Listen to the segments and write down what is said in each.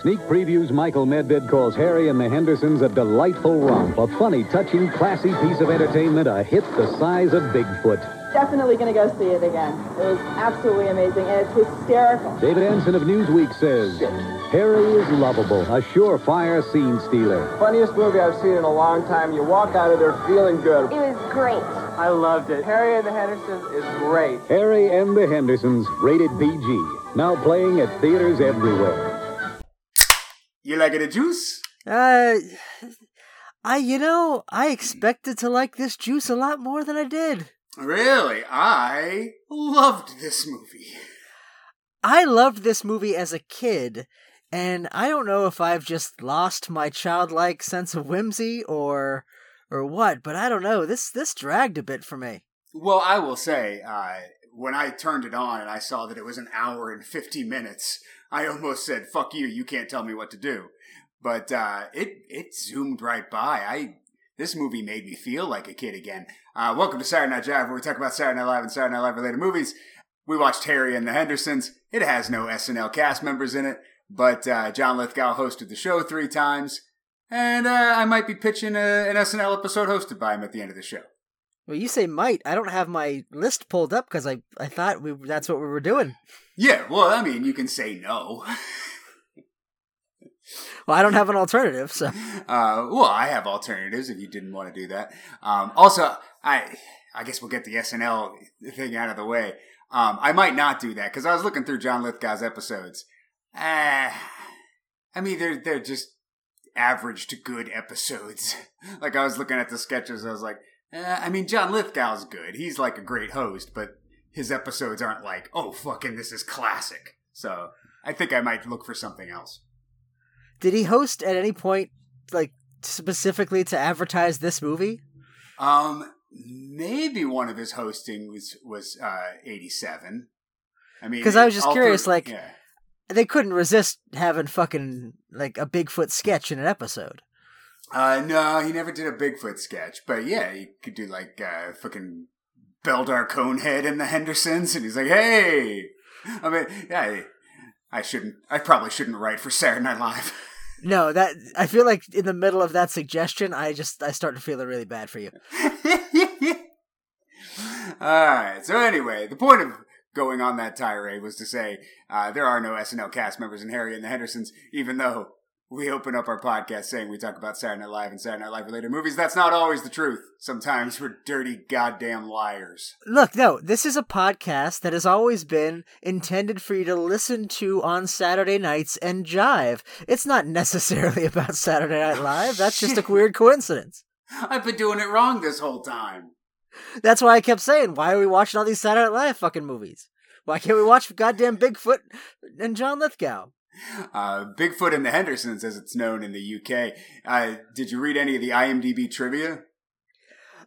Sneak previews Michael Medved calls Harry and the Hendersons a delightful romp, a funny, touching, classy piece of entertainment, a hit the size of Bigfoot. Definitely going to go see it again. It was absolutely amazing, and it's hysterical. David Ansen of Newsweek says, Harry is lovable, a surefire scene stealer. Funniest movie I've seen in a long time. You walk out of there feeling good. It was great. I loved it. Harry and the Hendersons is great. Harry and the Hendersons, rated PG. Now playing at theaters everywhere. You like the juice? Uh, I you know I expected to like this juice a lot more than I did. Really? I loved this movie. I loved this movie as a kid, and I don't know if I've just lost my childlike sense of whimsy or or what, but I don't know. This this dragged a bit for me. Well, I will say, uh, when I turned it on and I saw that it was an hour and 50 minutes, I almost said, fuck you, you can't tell me what to do. But uh, it it zoomed right by. I This movie made me feel like a kid again. Uh, welcome to Saturday Night Jive, where we talk about Saturday Night Live and Saturday Night Live related movies. We watched Harry and the Hendersons. It has no SNL cast members in it, but uh, John Lithgow hosted the show three times, and uh, I might be pitching a, an SNL episode hosted by him at the end of the show. Well, you say might. I don't have my list pulled up because I I thought we that's what we were doing. Yeah, well, I mean, you can say no. Well, I don't have an alternative, so Uh, well, I have alternatives if you didn't want to do that. Um, also, I I guess we'll get the SNL thing out of the way. Um, I might not do that because I was looking through John Lithgow's episodes. Uh, I mean, they're they're just average to good episodes. like I was looking at the sketches, I was like, eh, I mean, John Lithgow's good. He's like a great host, but his episodes aren't like, oh fucking, this is classic. So I think I might look for something else. did he host at any point like specifically to advertise this movie? Um, maybe one of his hosting was was uh eighty seven. I mean, because I was just curious, through- like- yeah. They couldn't resist having fucking like a Bigfoot sketch in an episode. Uh, no, he never did a Bigfoot sketch, but yeah, he could do like uh, fucking Beldar Conehead and the Hendersons, and he's like, hey, I mean, yeah, I, I shouldn't, I probably shouldn't write for Saturday Night Live. No, that I feel like in the middle of that suggestion, I just I start to feel really bad for you. All right. So anyway, the point of going on that tirade was to say uh, there are no SNL cast members in Harry and the Hendersons, even though we open up our podcast saying we talk about Saturday Night Live and Saturday Night Live related movies. That's not always the truth. Sometimes we're dirty goddamn liars. Look, no, this is a podcast that has always been intended for you to listen to on Saturday nights and jive. It's not necessarily about Saturday Night oh, Live. That's just a weird coincidence. I've been doing it wrong this whole time. That's why I kept saying, why are we watching all these Saturday Night Live fucking movies? Why can't we watch goddamn Bigfoot and John Lithgow? Uh, Bigfoot and the Hendersons, as it's known in the UK. Uh, did you read any of the IMDb trivia?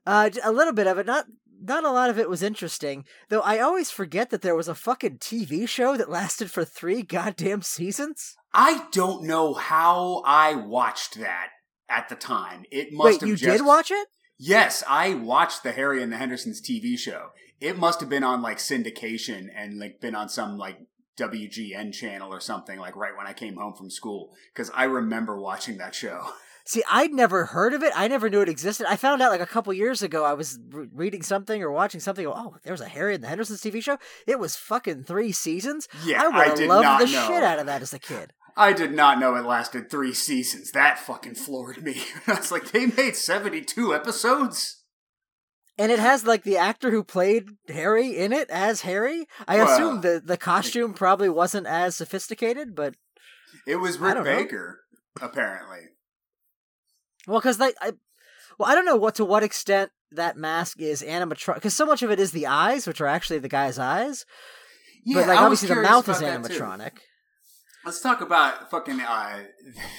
Uh, a little bit of it, not not a lot of it was interesting. Though I always forget that there was a fucking TV show that lasted for three goddamn seasons. I don't know how I watched that at the time. It must Wait, have you just... did watch it? Yes, I watched the Harry and the Hendersons TV show. It must have been on like syndication and like been on some like WGN channel or something like right when I came home from school because I remember watching that show. See, I'd never heard of it. I never knew it existed. I found out like a couple years ago. I was re- reading something or watching something. Oh, there was a Harry and the Hendersons TV show. It was fucking three seasons. Yeah, I I did loved the know. shit out of that as a kid. I did not know it lasted three seasons. That fucking floored me. I was like, they made 72 episodes? And it has like the actor who played Harry in it as Harry. I Well, assume the the costume probably wasn't as sophisticated, but It was Rick don't know. Baker, apparently. well, because they, I, well, I don't know what to what extent that mask is animatronic. Because so much of it is the eyes, which are actually the guy's eyes. Yeah, but like I obviously the mouth is about that, too. animatronic. Let's talk about fucking uh,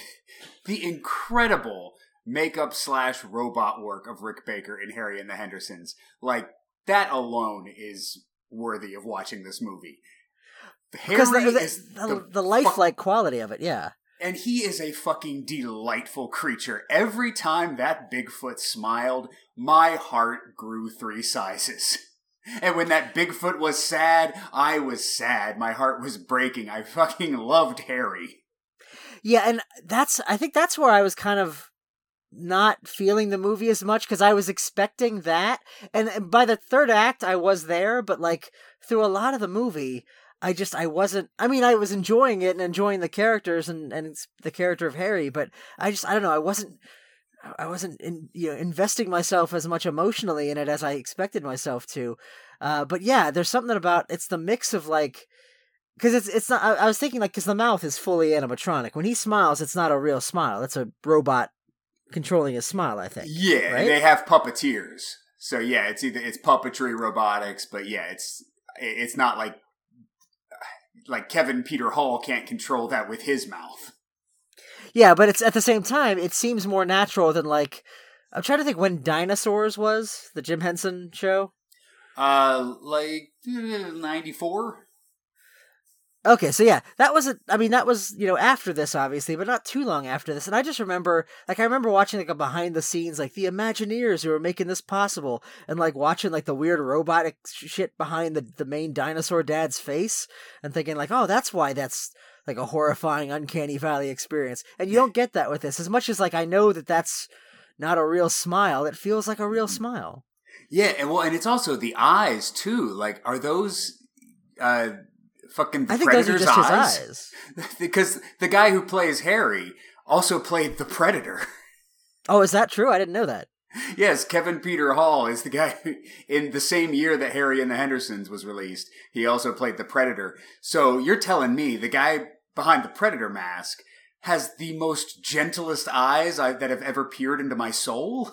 the incredible makeup slash robot work of Rick Baker in Harry and the Hendersons. Like that alone is worthy of watching this movie. Because Harry the, the, is the, the, the lifelike quality of it, yeah. and he is a fucking delightful creature. Every time that Bigfoot smiled, my heart grew three sizes. And when that Bigfoot was sad, I was sad. My heart was breaking. I fucking loved Harry. Yeah, and that's I think that's where I was kind of not feeling the movie as much because I was expecting that, and, by the third act I was there, but like through a lot of the movie. I just I wasn't I mean I was enjoying it and enjoying the characters and and the character of Harry but I just I don't know I wasn't I wasn't in, you know investing myself as much emotionally in it as I expected myself to. Uh, but yeah, there's something about it's the mix of like because it's it's not. I, I was thinking like because the mouth is fully animatronic. When he smiles, it's not a real smile. It's a robot controlling a smile. I think. Yeah, right? they have puppeteers. So yeah, it's either it's puppetry, robotics, but yeah, it's it's not like like Kevin Peter Hall can't control that with his mouth. Yeah, but it's at the same time, it seems more natural than like I'm trying to think when Dinosaurs was the Jim Henson show. Uh, like ninety four. Okay, so yeah, that was a, I mean, that was you know after this, obviously, but not too long after this. And I just remember, like, I remember watching like a behind the scenes, like the Imagineers who were making this possible, and like watching like the weird robotic shit behind the the main dinosaur dad's face, and thinking like, oh, that's why that's like a horrifying, uncanny valley experience. And you don't get that with this. As much as like I know that that's not a real smile, it feels like a real smile. Yeah, and well, and it's also the eyes too. Like, are those? uh fucking the I think Predator's those are just eyes? his eyes. because the guy who plays Harry also played the Predator. Oh, is that true? I didn't know that. yes, Kevin Peter Hall is the guy who, in the same year that Harry and the Hendersons was released. He also played the Predator. So you're telling me the guy behind the Predator mask has the most gentlest eyes I, that have ever peered into my soul?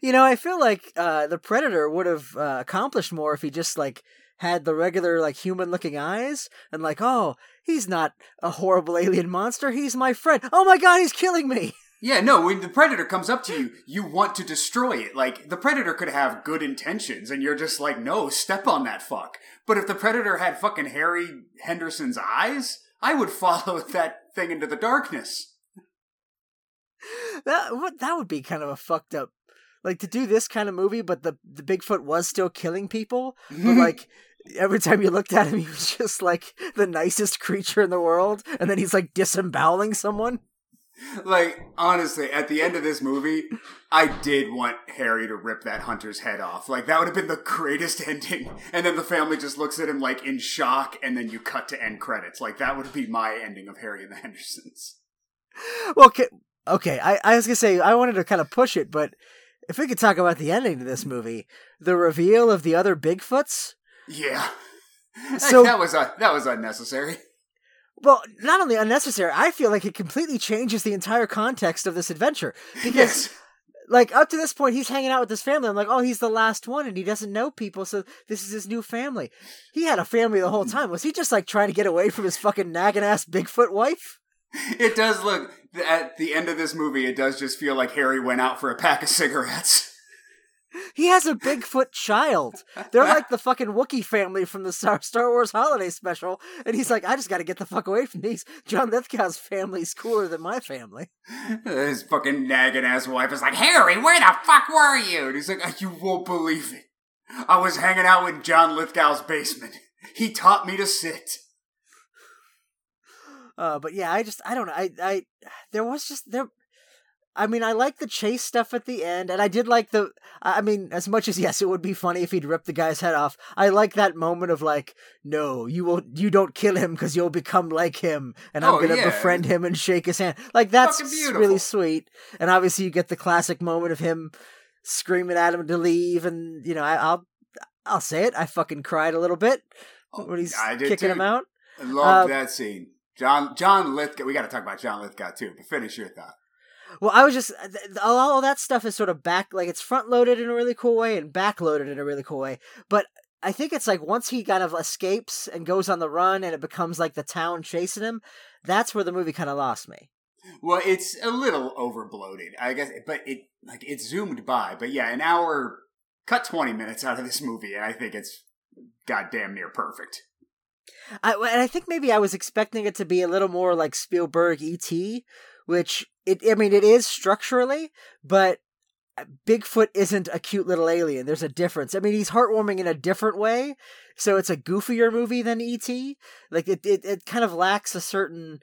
You know, I feel like uh, the Predator would have uh, accomplished more if he just like had the regular like human looking eyes and like, oh, he's not a horrible alien monster. He's my friend. Oh my god, he's killing me. Yeah, no, when the predator comes up to you, you want to destroy it. Like, the predator could have good intentions, and you're just like, no, step on that fuck. But if the predator had fucking Harry Henderson's eyes, I would follow that thing into the darkness. That what that would be kind of a fucked up like to do this kind of movie, but the the Bigfoot was still killing people, but like every time you looked at him, he was just like the nicest creature in the world, and then he's like disemboweling someone. Like, honestly, at the end of this movie, I did want Harry to rip that hunter's head off. Like, that would have been the greatest ending. And then the family just looks at him, like, in shock, and then you cut to end credits. Like, that would be my ending of Harry and the Hendersons. Well, okay, okay. I, I was gonna say I wanted to kind of push it, but if we could talk about the ending to this movie, the reveal of the other Bigfoots. Yeah. So- that was uh, that was unnecessary. Well, not only unnecessary, I feel like it completely changes the entire context of this adventure because. Yes. like up to this point he's hanging out with his family i'm like oh he's the last one and he doesn't know people so this is his new family he had a family the whole time was he just like trying to get away from his fucking nagging ass bigfoot wife It does look at the end of this movie. It does just feel like Harry went out for a pack of cigarettes. he has a bigfoot child they're like the fucking wookiee family from the star, wars holiday special and he's like i just gotta get the fuck away from these john lithgow's family's cooler than my family His fucking nagging ass wife is like, Harry, where the fuck were you? And he's like, uh, you won't believe it. I was hanging out in John Lithgow's basement. He taught me to sit. Uh, but yeah, I just I don't know. I I there was just there. I mean, I like the chase stuff at the end, and I did like the. I mean, as much as yes, it would be funny if he'd rip the guy's head off. I like that moment of like, no, you will, you don't kill him because you'll become like him, and I'm Oh, gonna yeah. befriend him and shake his hand. Like that's really sweet. And obviously, you get the classic moment of him screaming at him to leave, and you know, I, I'll, I'll say it. I fucking cried a little bit when he's Oh, kicking too. him out. I loved Uh, that scene. John John Lithgow. We got to talk about John Lithgow too. But finish your thought. Well, I was just all, all that stuff is sort of back, like it's front loaded in a really cool way and back loaded in a really cool way. But I think it's like once he kind of escapes and goes on the run, and it becomes like the town chasing him. That's where the movie kind of lost me. Well, it's a little overbloated, I guess, but it like it zoomed by. But yeah, an hour, cut twenty minutes out of this movie, and I think it's goddamn near perfect. I, and I think maybe I was expecting it to be a little more like Spielberg E.T., which it. I mean, it is structurally, but uh, Bigfoot isn't a cute little alien. There's a difference. I mean, he's heartwarming in a different way, so it's a goofier movie than E.T. Like it, it, it kind of lacks a certain.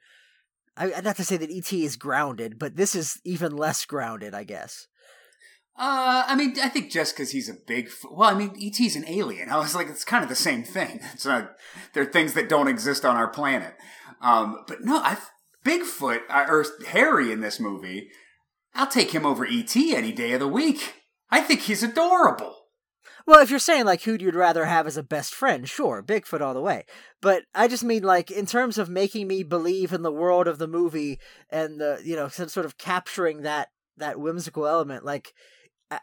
I not to say that ET is grounded, but this is even less grounded, I guess. Uh, I mean, I think just because he's a big, well, I mean, ET's an alien. I was like, it's kind of the same thing. It's not, they're things that don't exist on our planet. Um, but no, I Bigfoot uh, or Harry in this movie, I'll take him over ET any day of the week. I think he's adorable. Well, if you're saying like who you'd rather have as a best friend, sure, Bigfoot all the way. But I just mean like in terms of making me believe in the world of the movie and the you know sort of capturing that that whimsical element. Like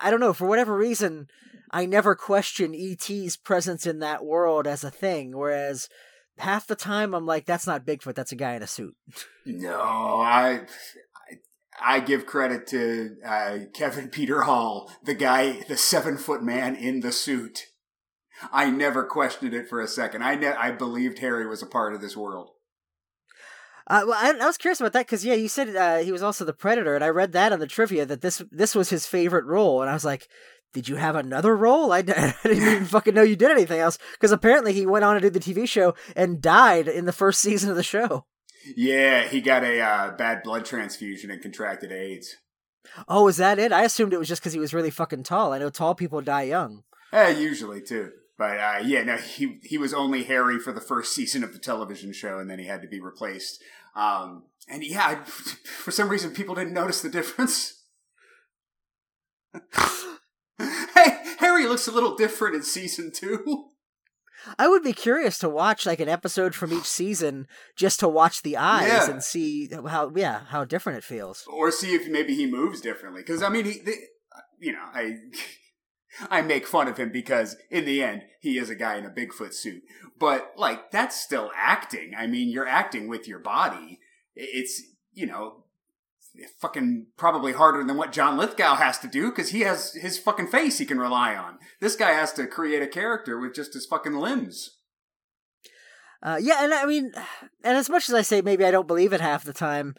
I don't know for whatever reason, I never question ET's presence in that world as a thing. Whereas half the time I'm like, that's not Bigfoot, that's a guy in a suit. No, I I give credit to uh, Kevin Peter Hall, the guy, the seven foot man in the suit. I never questioned it for a second. I ne- I believed Harry was a part of this world. Uh, well, I, I, was curious about that because yeah, you said uh, he was also the Predator, and I read that on the trivia that this this was his favorite role, and I was like, did you have another role? I, I didn't even fucking know you did anything else because apparently he went on to do the TV show and died in the first season of the show. Yeah, he got a uh, bad blood transfusion and contracted AIDS. Oh, is that it? I assumed it was just because he was really fucking tall. I know tall people die young. Yeah, usually too. But uh, yeah, no, he he was only Harry for the first season of the television show, and then he had to be replaced. Um, and yeah, for some reason, people didn't notice the difference. hey, Harry looks a little different in season two. I would be curious to watch like an episode from each season just to watch the eyes yeah. and see how yeah how different it feels, or see if maybe he moves differently. Because I mean, he, the, you know, I I make fun of him because in the end he is a guy in a Bigfoot suit, but like that's still acting. I mean, you're acting with your body. It's you know fucking probably harder than what John Lithgow has to do because he has his fucking face he can rely on. This guy has to create a character with just his fucking limbs. Uh, yeah, and I mean, and as much as I say maybe I don't believe it half the time,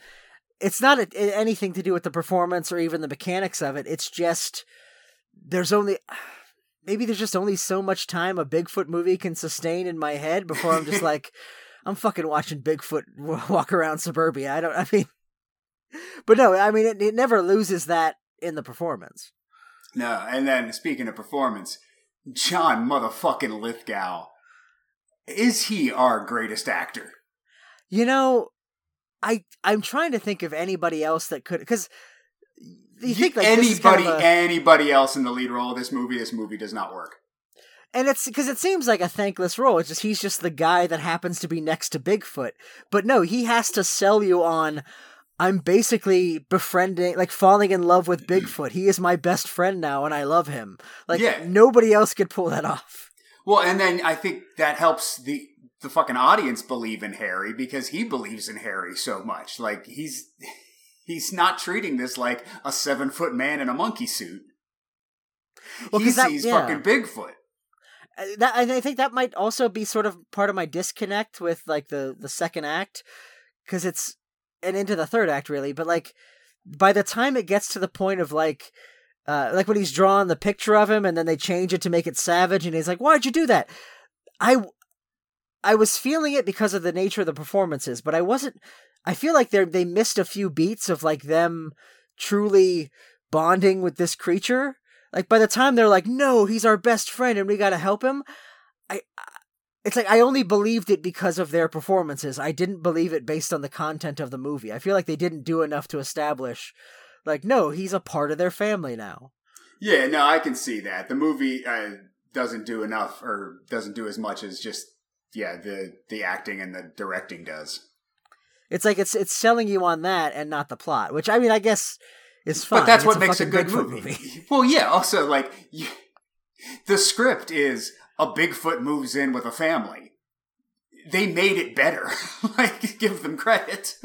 it's not a, anything to do with the performance or even the mechanics of it. It's just there's only maybe there's just only so much time a Bigfoot movie can sustain in my head before I'm just like, I'm fucking watching Bigfoot walk around suburbia. I don't. I mean, but no, I mean, it, it never loses that in the performance. No, and then speaking of performance, John motherfucking Lithgow, is he our greatest actor? You know, I I'm trying to think of anybody else that could because you think like anybody kind of a, anybody else in the lead role of this movie, this movie does not work. And it's because it seems like a thankless role. It's just he's just the guy that happens to be next to Bigfoot. But no, he has to sell you on I'm basically befriending, like falling in love with Bigfoot. He is my best friend now, and I love him. Like yeah. nobody else could pull that off. Well, and then I think that helps the the fucking audience believe in Harry because he believes in Harry so much. Like he's he's not treating this like a seven foot man in a monkey suit. Well, he sees yeah. fucking Bigfoot. Uh, that I think that might also be sort of part of my disconnect with like the the second act because it's and into the third act really, but like by the time it gets to the point of like uh, like when he's drawing the picture of him and then they change it to make it savage and he's like why'd you do that i i was feeling it because of the nature of the performances but i wasn't i feel like they they missed a few beats of like them truly bonding with this creature like by the time they're like no he's our best friend and we got to help him i it's like I only believed it because of their performances. I didn't believe it based on the content of the movie. I feel like they didn't do enough to establish, like, no, he's a part of their family now. Yeah, no, I can see that. The movie uh, doesn't do enough or doesn't do as much as just yeah the the acting and the directing does. It's like it's it's selling you on that and not the plot, which I mean, I guess is fine. But that's it's what a makes a good movie. movie. well, yeah. Also, like you, the script is a Bigfoot moves in with a family. They made it better. like, give them credit.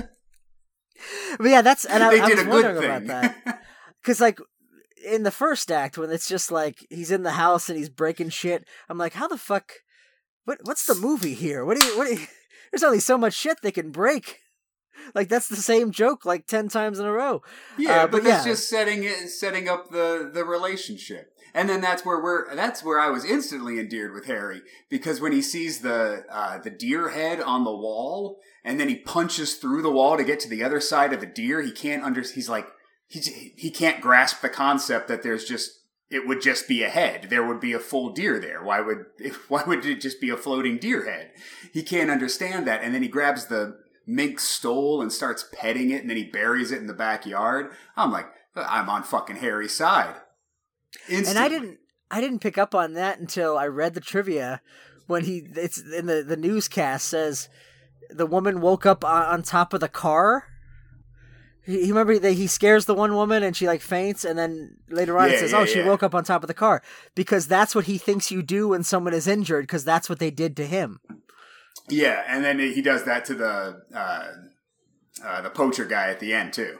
But yeah, that's and I, they I did was a wondering good thing. about that because, like, in the first act, when it's just like he's in the house and he's breaking shit, I'm like, how the fuck? What what's the movie here? What do you what? Do you, there's only so much shit they can break. Like that's the same joke like ten times in a row. Yeah, uh, but, but that's yeah. just setting it, setting up the the relationship. And then that's where we're that's where I was instantly endeared with Harry because when he sees the uh, the deer head on the wall and then he punches through the wall to get to the other side of the deer, he can't under he's like he he can't grasp the concept that there's just it would just be a head. There would be a full deer there. Why would why would it just be a floating deer head? He can't understand that. And then he grabs the mink stole and starts petting it, and then he buries it in the backyard. I'm like, I'm on fucking Harry's side. Instantly. And I didn't I didn't pick up on that until I read the trivia when he it's in the the newscast says the woman woke up on, on top of the car he, he remember that he scares the one woman and she like faints, and then later on yeah, it says, yeah, "Oh, yeah. she woke up on top of the car," because that's what he thinks you do when someone is injured, because that's what they did to him. Yeah, and then he does that to the uh, uh, the poacher guy at the end too.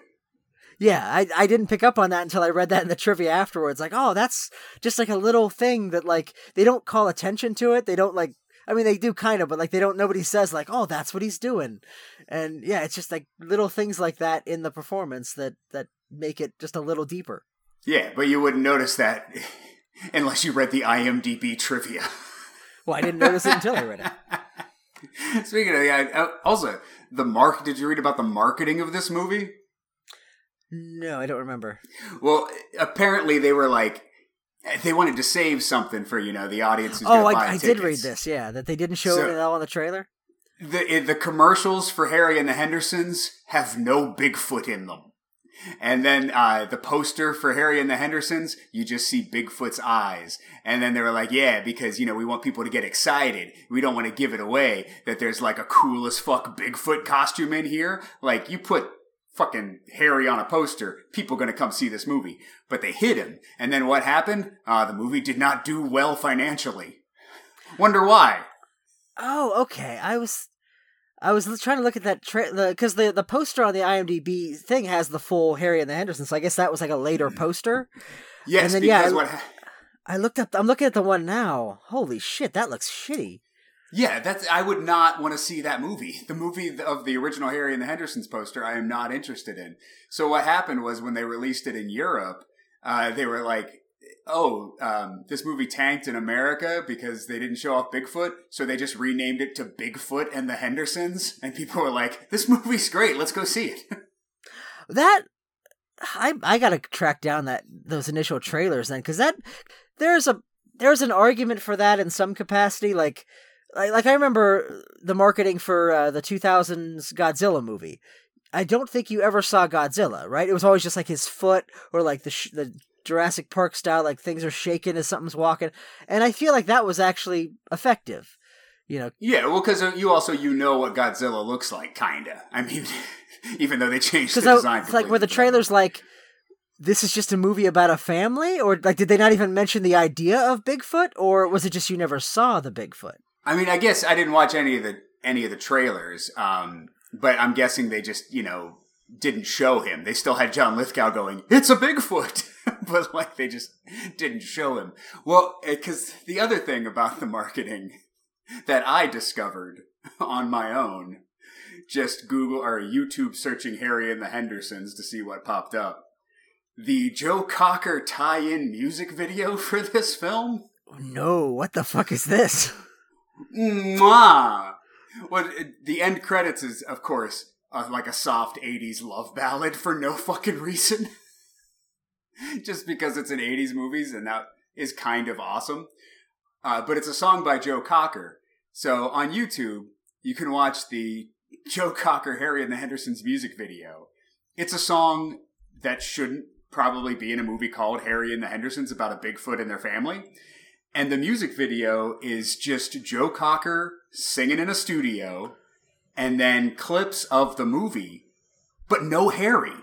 Yeah, I I didn't pick up on that until I read that in the trivia afterwards. Like, oh, that's just like a little thing that like they don't call attention to it. They don't like I mean, they do kind of, but like they don't. Nobody says like, "Oh, that's what he's doing," and yeah, it's just like little things like that in the performance that that make it just a little deeper. Yeah, but you wouldn't notice that unless you read the IMDb trivia. well, I didn't notice it until I read it. Speaking of yeah, uh, also the mark. Did you read about the marketing of this movie? No, I don't remember. Well, apparently they were like, they wanted to save something for you know the audience. Who's oh, I, I did read this. Yeah, that they didn't show so, it at all in the trailer. The the commercials for Harry and the Hendersons have no Bigfoot in them, and then uh, the poster for Harry and the Hendersons, you just see Bigfoot's eyes, and then they were like, "Yeah, because you know we want people to get excited. We don't want to give it away that there's like a cool as fuck Bigfoot costume in here. Like you put fucking Harry on a poster, people to come see this movie. But they hid him. And then what happened? Uh, the movie did not do well financially. Wonder why? Oh, okay. I was I was trying to look at that because the, the the poster on the IMDb thing has the full Harry and the Hendersons. So I guess that was like a later poster. yes, and then, because yeah, what I looked up. I'm looking at the one now. Holy shit, that looks shitty. Yeah, that's. I would not want to see that movie. The movie of the original Harry and the Hendersons poster, I am not interested in. So what happened was when they released it in Europe, uh, they were like, "Oh, um, this movie tanked in America because they didn't show off Bigfoot, so they just renamed it to Bigfoot and the Hendersons." And people were like, "This movie's great. Let's go see it." that I I gotta track down that those initial trailers then because that there's a there's an argument for that in some capacity, like like, I remember the marketing for uh, the 2000s Godzilla movie. I don't think you ever saw Godzilla, right? It was always just like his foot or like the sh- the Jurassic Park style, like things are shaking as something's walking, and I feel like that was actually effective. You know? Yeah, well, because you also you know what Godzilla looks like, kinda. I mean, even though they changed the design. It's like where the trailers like this is just a movie about a family or like did they not even mention the idea of bigfoot or was it just you never saw the bigfoot I mean, I guess I didn't watch any of the any of the trailers, um, but I'm guessing they just you know didn't show him. They still had John Lithgow going, "It's a Bigfoot," but like they just didn't show him. Well, because the other thing about the marketing that I discovered on my own, just Google or YouTube searching Harry and the Hendersons to see what popped up. The Joe Cocker tie-in music video for this film. No, what the fuck is this? Mwah! Well, the end credits is, of course, uh, like a soft 80s love ballad for no fucking reason. Just because it's an 80s movies and that is kind of awesome. Uh, but it's a song by Joe Cocker. So on YouTube, you can watch the Joe Cocker, Harry and the Hendersons music video. It's a song that shouldn't probably be in a movie called Harry and the Hendersons about a Bigfoot and their family. And the music video is just Joe Cocker singing in a studio and then clips of the movie, but no Harry.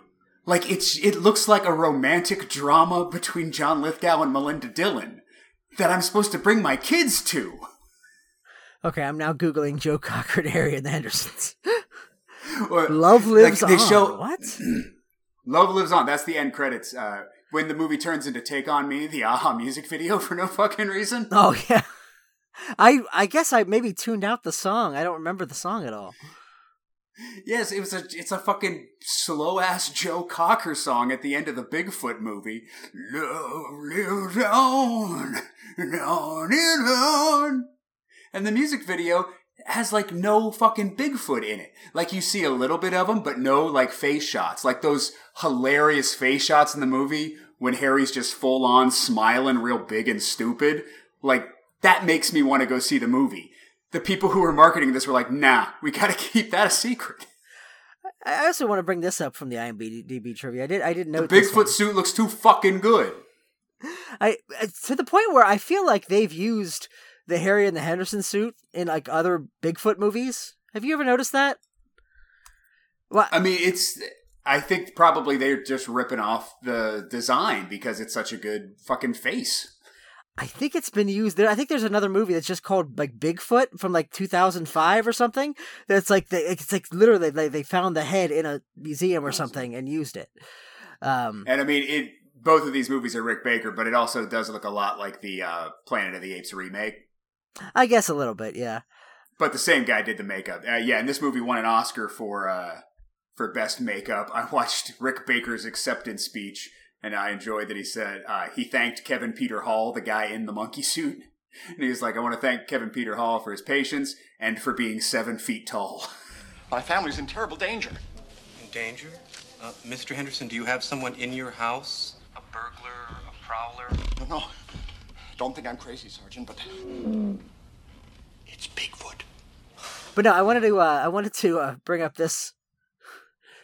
Like it's it looks like a romantic drama between John Lithgow and Melinda Dillon that I'm supposed to bring my kids to. Okay, I'm now googling Joe Cocker and Harry and the Hendersons. Love lives like, they on. Show, what? Love lives on. That's the end credits. Uh, when the movie turns into Take on Me, the a-ha music video for no fucking reason. Oh yeah. I I guess I maybe tuned out the song. I don't remember the song at all. Yes, it was a it's a fucking slow ass Joe Cocker song at the end of the Bigfoot movie. Love lives on, and on and on. And the music video has like no fucking Bigfoot in it. Like you see a little bit of him, but no like face shots. Like those hilarious face shots in the movie when Harry's just full on smiling real big and stupid. Like that makes me want to go see the movie. The people who were marketing this were like, nah, we gotta keep that a secret. I also want to bring this up from the IMDb trivia. I did. I didn't know The Bigfoot suit looks too fucking good. I to the point where I feel like they've used the Harry and the Henderson suit in like other Bigfoot movies. Have you ever noticed that? Well, I mean, it's. I think probably they're just ripping off the design because it's such a good fucking face. I think it's been used there. I think there's another movie that's just called like Bigfoot from like 2005 or something. That's like the, it's like literally they they found the head in a museum or something and used it. Um, and I mean, it both of these movies are Rick Baker, but it also does look a lot like the uh, Planet of the Apes remake. I guess a little bit, yeah. But the same guy did the makeup. Uh, yeah, and this movie won an Oscar for uh, for best makeup. I watched Rick Baker's acceptance speech and I enjoyed that he said uh, he thanked Kevin Peter Hall, the guy in the monkey suit. And he was like, I want to thank Kevin Peter Hall for his patience and for being seven feet tall. My family's in terrible danger. In danger? Uh, Mr. Henderson, do you have someone in your house? A burglar? A prowler? No, no. Don't think I'm crazy, Sergeant, but it's Bigfoot. But no, I wanted to uh, I wanted to uh, bring up this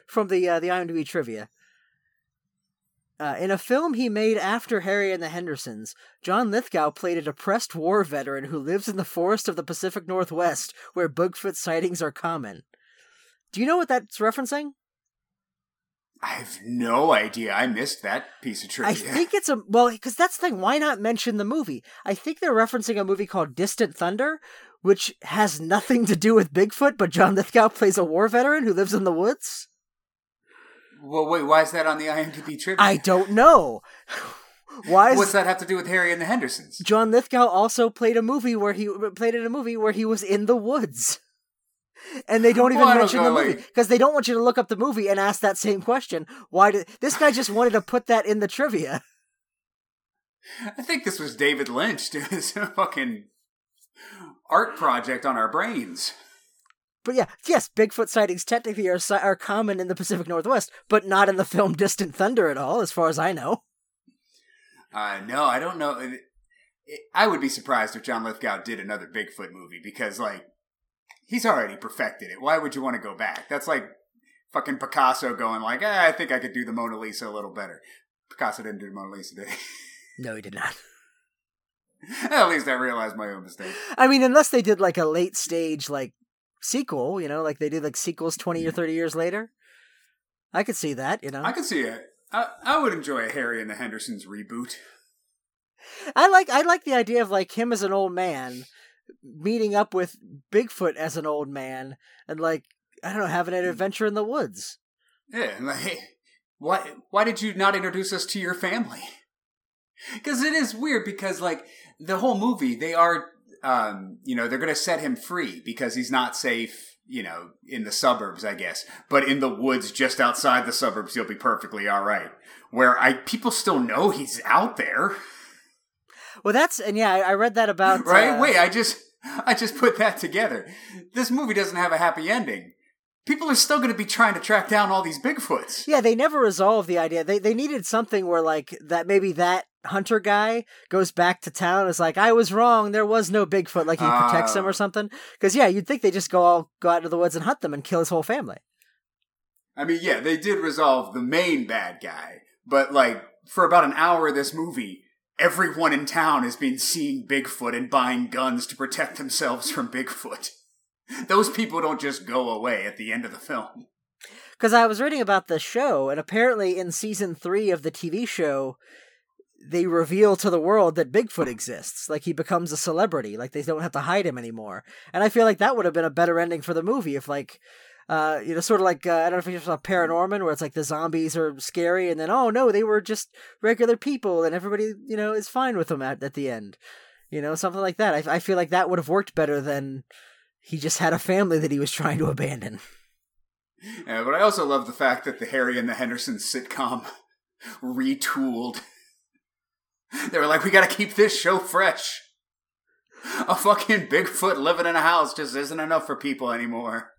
from the uh, the IMDb trivia. Uh, in a film he made after Harry and the Hendersons, John Lithgow played a depressed war veteran who lives in the forest of the Pacific Northwest, where Bigfoot sightings are common. Do you know what that's referencing? I have no idea. I missed that piece of trivia. I think it's a well, because that's the thing. Why not mention the movie? I think they're referencing a movie called Distant Thunder, which has nothing to do with Bigfoot, but John Lithgow plays a war veteran who lives in the woods. Well, wait, why is that on the IMDb trivia? I don't know. Why? Is, What's that have to do with Harry and the Hendersons? John Lithgow also played a movie where he played in a movie where he was in the woods. And they don't even well, mention don't the movie because they don't want you to look up the movie and ask that same question. Why did this guy just wanted to put that in the trivia? I think this was David Lynch doing this fucking art project on our brains. But yeah, yes, Bigfoot sightings technically are are common in the Pacific Northwest, but not in the film Distant Thunder at all, as far as I know. Uh, no, I don't know. I would be surprised if John Lithgow did another Bigfoot movie because, like, he's already perfected it. Why would you want to go back? That's like fucking Picasso going like, eh, I think I could do the Mona Lisa a little better. Picasso didn't do the Mona Lisa, did he? No, he did not. At least I realized my own mistake. I mean, unless they did like a late stage like sequel, you know, like they did like sequels twenty or thirty years later. I could see that, you know. I could see it. I, I would enjoy a Harry and the Hendersons reboot. I like I like the idea of like him as an old man meeting up with Bigfoot as an old man and like I don't know having an hmm. adventure in the woods. Yeah, and like why why did you not introduce us to your family? Because it is weird because like the whole movie they are um you know they're gonna set him free because he's not safe you know in the suburbs I guess but in the woods just outside the suburbs he'll be perfectly all right where I people still know he's out there. Well, that's and yeah, I, read that about right. uh, Wait, I just I just put that together. This movie doesn't have a happy ending. People are still going to be trying to track down all these Bigfoots. Yeah, they never resolved the idea. They they needed something where like that maybe that hunter guy goes back to town is like, I was wrong. There was no Bigfoot. Like he protects him or ah. something. Because yeah, you'd think they just go all go out into the woods and hunt them and kill his whole family. I mean, yeah, they did resolve the main bad guy, but like for about an hour of this movie, everyone in town has been seeing Bigfoot and buying guns to protect themselves from Bigfoot. Those people don't just go away at the end of the film. Because I was reading about the show, and apparently in season three of the TV show, they reveal to the world that Bigfoot exists. Like he becomes a celebrity. Like they don't have to hide him anymore. And I feel like that would have been a better ending for the movie if, like, uh, you know, sort of like uh, I don't know if you saw Paranorman, where it's like the zombies are scary, and then oh no, they were just regular people, and everybody you know is fine with them at at the end. You know, something like that. I, I feel like that would have worked better than he just had a family that he was trying to abandon. Yeah, but I also love the fact that the Harry and the Henderson sitcom retooled. They were like, we gotta keep this show fresh. A fucking Bigfoot living in a house just isn't enough for people anymore.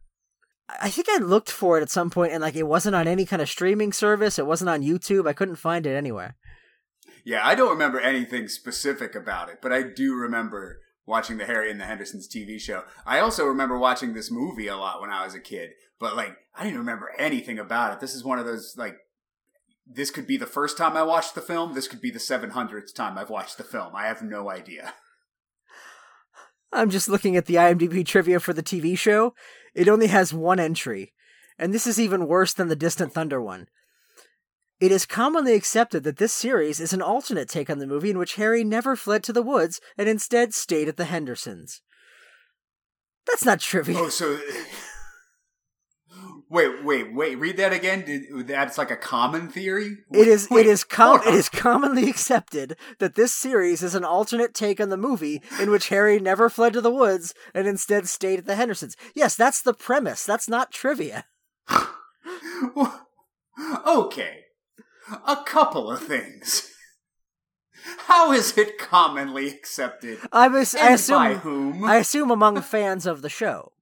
I think I looked for it at some point and like it wasn't on any kind of streaming service. It wasn't on YouTube. I couldn't find it anywhere. Yeah, I don't remember anything specific about it, but I do remember watching the Harry and the Hendersons TV show. I also remember watching this movie a lot when I was a kid, but like I didn't remember anything about it. This is one of those like this could be the first time I watched the film. This could be the 700th time I've watched the film. I have no idea. I'm just looking at the IMDb trivia for the TV show. It only has one entry, and this is even worse than the Distant Thunder one. It is commonly accepted that this series is an alternate take on the movie in which Harry never fled to the woods and instead stayed at the Hendersons. That's not trivia. Oh, so wait, wait, wait. Read that again. Did, that's like a common theory. It is. Wait, it is. Com- it is commonly accepted that this series is an alternate take on the movie in which Harry never fled to the woods and instead stayed at the Hendersons. Yes, that's the premise. That's not trivia. okay, a couple of things. How is it commonly accepted? I'm ass- I assume. by whom? I assume among fans of the show.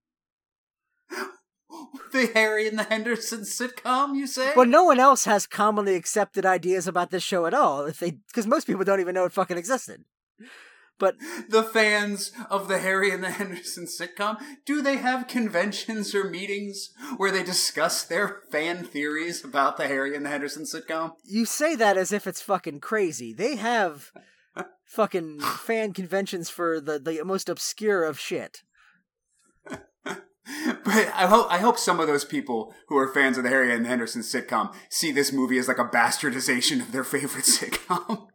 The Harry and the Henderson sitcom, you say? Well, no one else has commonly accepted ideas about this show at all. If they, because most people don't even know it fucking existed. But the fans of the Harry and the Henderson sitcom, do they have conventions or meetings where they discuss their fan theories about the Harry and the Henderson sitcom? you say that as if it's fucking crazy. They have fucking fan conventions for the the most obscure of shit. But I hope I hope some of those people who are fans of the Harry and the Henderson sitcom see this movie as like a bastardization of their favorite sitcom.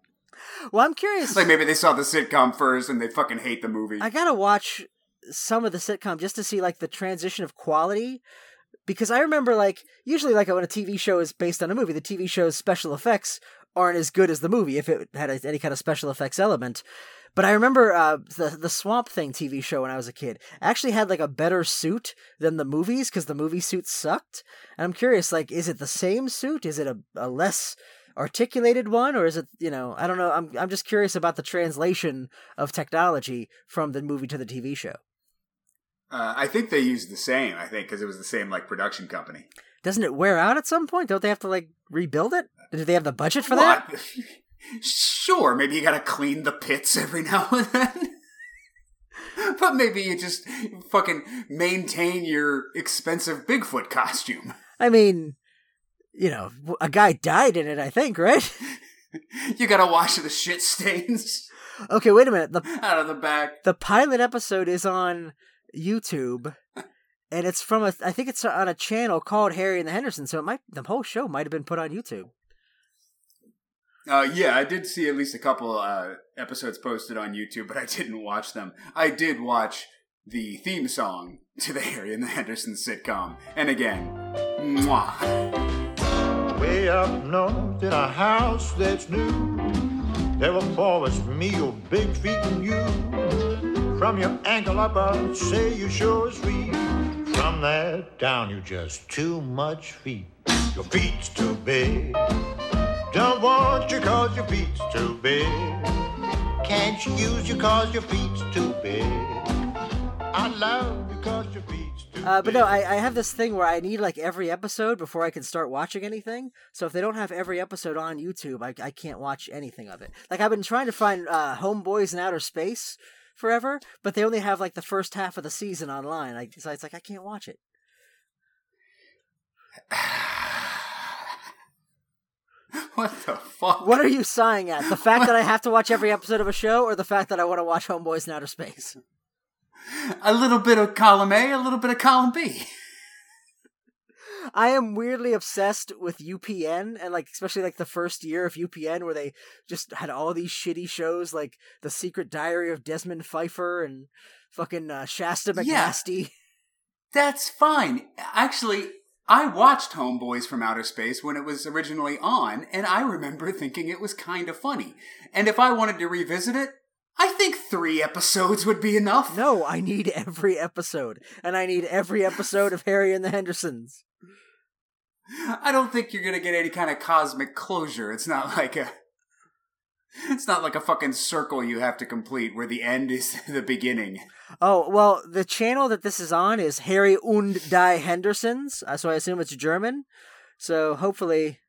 Well, I'm curious. like maybe they saw the sitcom first and they fucking hate the movie. I gotta watch some of the sitcom just to see like the transition of quality. Because I remember like usually like when a TV show is based on a movie, the TV show's special effects aren't as good as the movie if it had any kind of special effects element. But I remember uh, the the Swamp Thing TV show when I was a kid actually had like a better suit than the movies because the movie suits sucked. And I'm curious, like, is it the same suit? Is it a, a less articulated one, or is it you know I don't know. I'm I'm just curious about the translation of technology from the movie to the TV show. Uh, I think they used the same. I think because it was the same like production company. Doesn't it wear out at some point? Don't they have to like rebuild it? Do they have the budget for that? What? Sure, maybe you gotta clean the pits every now and then. but maybe you just fucking maintain your expensive Bigfoot costume. I mean, you know, a guy died in it. I think, right? You gotta wash the shit stains okay, wait a minute. The out of the back. the pilot episode is on YouTube, and it's from a. I think it's on a channel called Harry and the Henderson. So it might the whole show might have been put on YouTube. Uh, yeah, I did see at least a couple uh, episodes posted on YouTube, but I didn't watch them. I did watch the theme song to the Harry and the Henderson sitcom, and again, mwah. Way up north in a house that's new. There forwards for me, your big feet and you. From your ankle up, I'd say you sure is free. From there down, you just too much feet. Your feet's too big. Don't want you cause your feet's too big. Can't you use you cause your feet's too big. I love you cause your feet's too Uh, but no, I, I have this thing where I need like every episode before I can start watching anything. So if they don't have every episode on YouTube, I, I can't watch anything of it. Like I've been trying to find uh, Homeboys in Outer Space forever, but they only have like the first half of the season online. Like, so it's like I can't watch it. What the fuck? What are you sighing at? The fact that I have to watch every episode of a show, or the fact that I want to watch Homeboys in Outer Space? A little bit of column A, a little bit of column B. I am weirdly obsessed with UPN and like especially like the first year of UPN where they just had all these shitty shows like The Secret Diary of Desmond Pfeiffer and fucking uh, Shasta Yeah. McNasty. That's fine. Actually, I watched Homeboys from Outer Space when it was originally on, and I remember thinking it was kind of funny. And if I wanted to revisit it, I think three episodes would be enough. No, I need every episode and I need every episode of Harry and the Hendersons. I don't think you're gonna get any kind of cosmic closure. It's not like a. It's not like a fucking circle you have to complete where the end is the beginning. Oh well, the channel that this is on is Harry und die Hendersons, uh, so I assume it's German. So hopefully,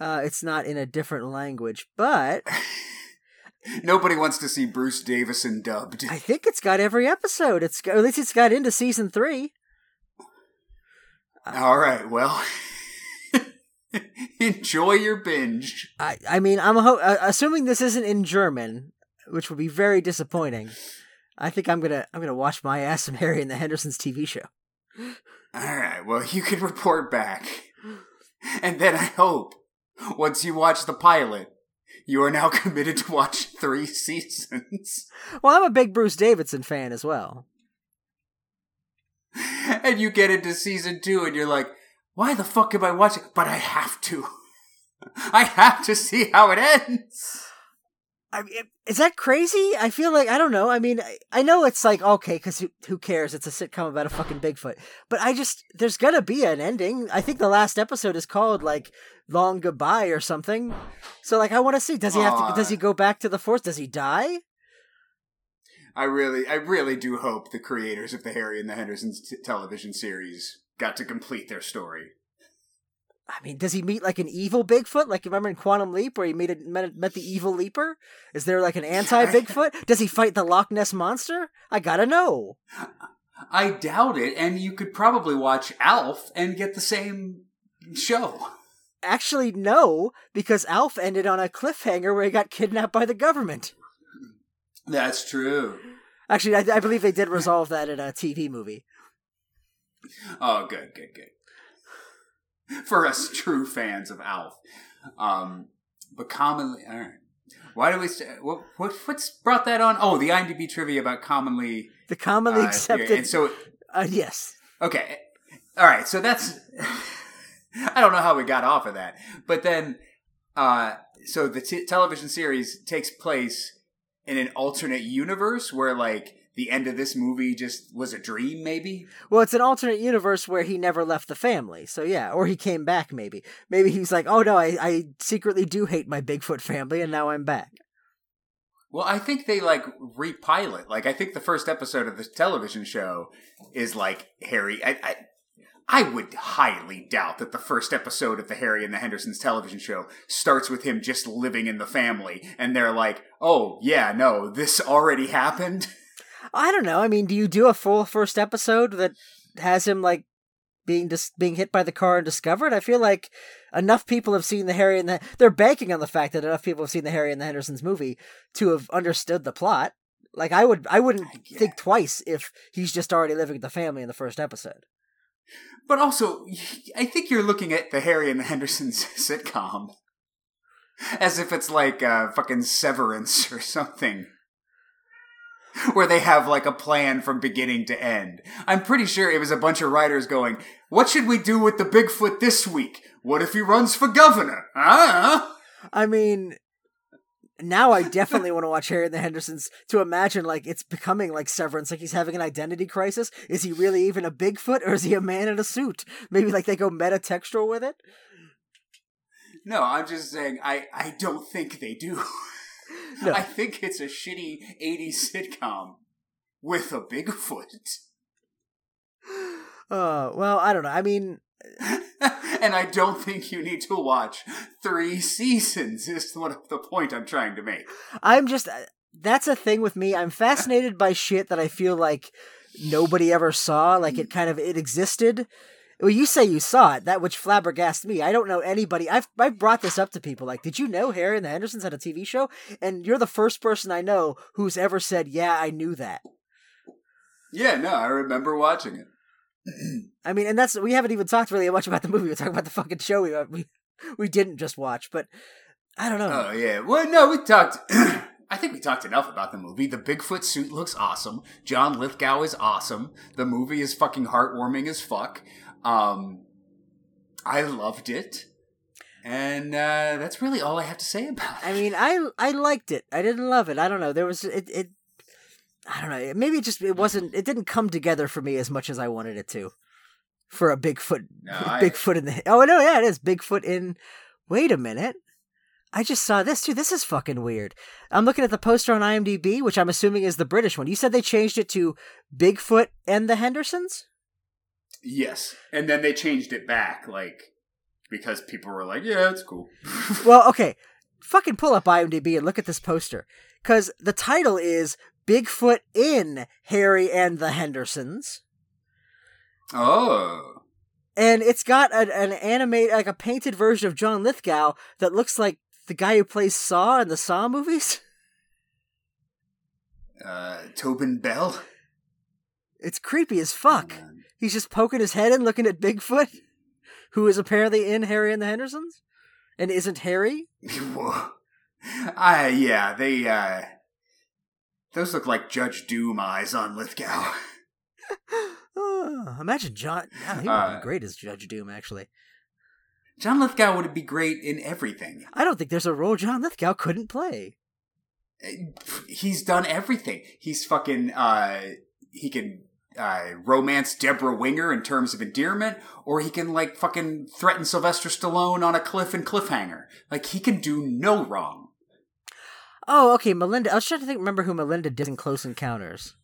uh, it's not in a different language. But Nobody wants to see Bruce Davison dubbed. I think it's got every episode. It's got, at least it's got into season three. All right, well, enjoy your binge. I I mean, I'm ho- uh, assuming this isn't in German, which would be very disappointing. I think I'm gonna I'm gonna watch my ass some Harry and the Hendersons TV show. All right, well, you can report back. And then I hope, once you watch the pilot, you are now committed to watch three seasons. Well, I'm a big Bruce Davison fan as well. And you get into season two and you're like, why the fuck am I watching? But I have to. I have to see how it ends. I mean, is that crazy? I feel like I don't know. I mean, I, I know it's like okay, because who, who cares? It's a sitcom about a fucking Bigfoot. But I just there's gonna be an ending. I think the last episode is called like "Long Goodbye" or something. So like, I want to see. Does he have to? Does he go back to the force? Does he die? I really, I really do hope the creators of the Harry and the Hendersons t- television series got to complete their story. I mean, does he meet like an evil Bigfoot? Like you remember in Quantum Leap where he made it, met, met the evil Leaper? Is there like an anti Bigfoot? Does he fight the Loch Ness monster? I gotta know. I doubt it, and you could probably watch Alf and get the same show. Actually, no, because Alf ended on a cliffhanger where he got kidnapped by the government. That's true. Actually, I, I believe they did resolve that in a TV movie. Oh, good, good, good. For us true fans of Alf, um, but commonly, all right. Why do we? St- what, what what's brought that on? Oh, the IMDb trivia about commonly The commonly uh, accepted. And so, uh, yes. okay, all right. So that's. I don't know how we got off of that, but then, uh, so the t- television series takes place in an alternate universe where, like, the end of this movie just was a dream, maybe. Well, it's an alternate universe where he never left the family. So yeah, or he came back. Maybe. Maybe he's like, oh no, I, I secretly do hate my Bigfoot family, and now I'm back. Well, I think they like repilot. Like, I think the first episode of the television show is like Harry. I, I, I would highly doubt that the first episode of the Harry and the Hendersons television show starts with him just living in the family, and they're like, "Oh yeah, no, this already happened." I don't know. I mean, do you do a full first episode that has him like being dis- being hit by the car and discovered? I feel like enough people have seen the Harry and the they're banking on the fact that enough people have seen the Harry and the Hendersons movie to have understood the plot. Like I would I wouldn't think twice if he's just already living with the family in the first episode. But also, I think you're looking at the Harry and the Hendersons sitcom as if it's like uh, fucking Severance or something. Where they have like a plan from beginning to end. I'm pretty sure it was a bunch of writers going, What should we do with the Bigfoot this week? What if he runs for governor? Huh? I mean, now I definitely want to watch Harry and the Hendersons to imagine like it's becoming like Severance, like he's having an identity crisis. Is he really even a Bigfoot or is he a man in a suit? Maybe like they go metatextual with it. No, I'm just saying I, I don't think they do. No. I think it's a shitty 80s sitcom with a Bigfoot. Uh, well, I don't know. I mean, and I don't think you need to watch three seasons. Is what the point I'm trying to make. I'm just uh, that's a thing with me. I'm fascinated by shit that I feel like nobody ever saw. Like it kind of it existed. Well, you say you saw it, that which flabbergasted me. I don't know anybody. I've I've brought this up to people. Like, did you know Harry and the Hendersons had a TV show? And you're the first person I know who's ever said, "Yeah, I knew that." Yeah, no, I remember watching it. I mean, and that's we haven't even talked really much about the movie. We're talking about the fucking show we uh, we we didn't just watch, but I don't know. Oh yeah, well, no, we talked. I think we talked enough about the movie. The Bigfoot suit looks awesome. John Lithgow is awesome. The movie is fucking heartwarming as fuck. Um, I loved it, and uh, that's really all I have to say about it. I mean, I I liked it. I didn't love it. I don't know. There was it it. I don't know. Maybe it just it wasn't. It didn't come together for me as much as I wanted it to. for a Bigfoot. No, I- Bigfoot in the. Oh no, yeah, it is Bigfoot in. Wait a minute. I just saw this too. This is fucking weird. I'm looking at the poster on IMDb, which I'm assuming is the British one. You said they changed it to Bigfoot and the Hendersons? Yes, and then they changed it back, like because people were like, "Yeah, it's cool." well, okay. Fucking pull up IMDb and look at this poster. Because the title is Bigfoot in Harry and the Hendersons. oh, And it's got an, an animate, like a painted version of John Lithgow that looks like the guy who plays Saw in the Saw movies. uh, Tobin Bell. It's creepy as fuck. He's just poking his head in looking at Bigfoot, who is apparently in Harry and the Hendersons. And isn't Harry? Whoa. I yeah, they uh, those look like Judge Doom eyes on Lithgow. Oh, imagine John. Yeah, he would Uh, be great as Judge Doom, actually. John Lithgow would be great in everything. I don't think there's a role John Lithgow couldn't play. He's done everything. He's fucking uh he can uh romance Debra Winger in terms of endearment, or he can like fucking threaten Sylvester Stallone on a cliff and cliffhanger. Like he can do no wrong. Oh, okay, Melinda. I was trying to think, remember who Melinda did in Close Encounters.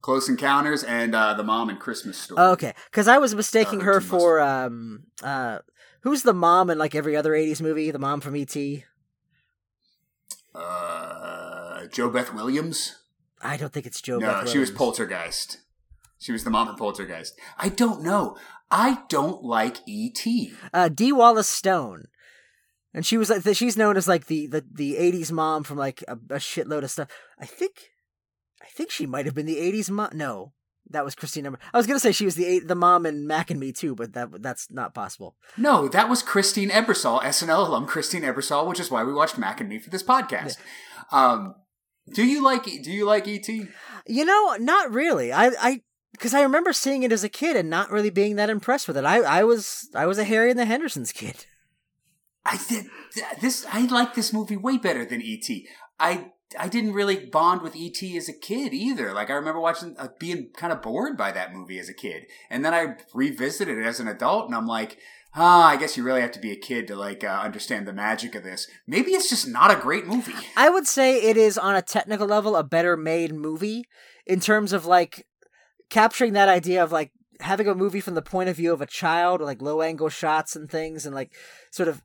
Close Encounters and uh the mom in Christmas Story. Oh, okay, because I was mistaking Uh, her for um uh who's the mom in like every other '80s movie? The mom from ET. Uh JoBeth Williams? I don't think it's Joe. no, Beth she was Poltergeist. She was the mom in Poltergeist. I don't know. I don't like E.T. uh, Dee Wallace Stone, and she was like she's known as like the the the '80s mom from like a, a shitload of stuff. I think, I think she might have been the '80s mom. No, that was Christina. I was gonna say she was the eight, the mom in Mac and Me too, but that that's not possible. No, that was Christine Ebersole, SNL alum Christine Ebersole, which is why we watched Mac and Me for this podcast. Um, do you like Do you like E.T.? You know, not really. I I because I remember seeing it as a kid and not really being that impressed with it. I I was I was a Harry and the Hendersons kid. I did this. I like this movie way better than E.T. I I didn't really bond with E.T. as a kid either. Like I remember watching, uh, being kind of bored by that movie as a kid, and then I revisited it as an adult, and I'm like, ah, I guess you really have to be a kid to like uh, understand the magic of this. Maybe it's just not a great movie. I would say it is on a technical level a better made movie in terms of like capturing that idea of like having a movie from the point of view of a child, like low angle shots and things, and like sort of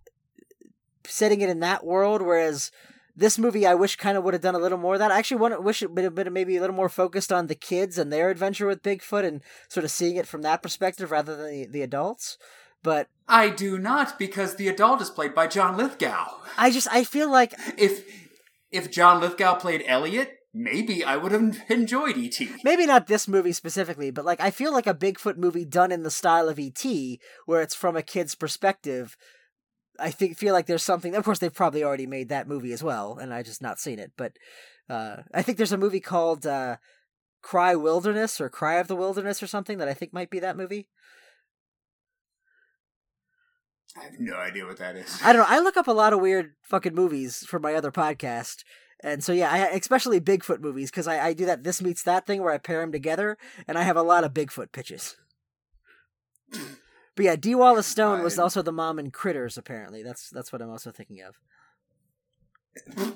setting it in that world. Whereas this movie, I wish kind of would have done a little more of that. I actually want to wish it would have been maybe a little more focused on the kids and their adventure with Bigfoot and sort of seeing it from that perspective rather than the, the adults. But I do not because the adult is played by John Lithgow. I just I feel like If if John Lithgow played Elliot, maybe I would have enjoyed E.T. maybe not this movie specifically, but like I feel like a Bigfoot movie done in the style of E.T., where it's from a kid's perspective. I think feel like there's something. Of course, they've probably already made that movie as well, and I just not seen it. But uh, I think there's a movie called uh, Cry Wilderness or Cry of the Wilderness or something that I think might be that movie. I have no idea what that is. I don't know. I look up a lot of weird fucking movies for my other podcast. And so yeah, I, especially Bigfoot movies because I, I do that this meets that thing where I pair them together, and I have a lot of Bigfoot pitches. But yeah, Dee Wallace Stone was also the mom in Critters. Apparently, that's that's what I'm also thinking of.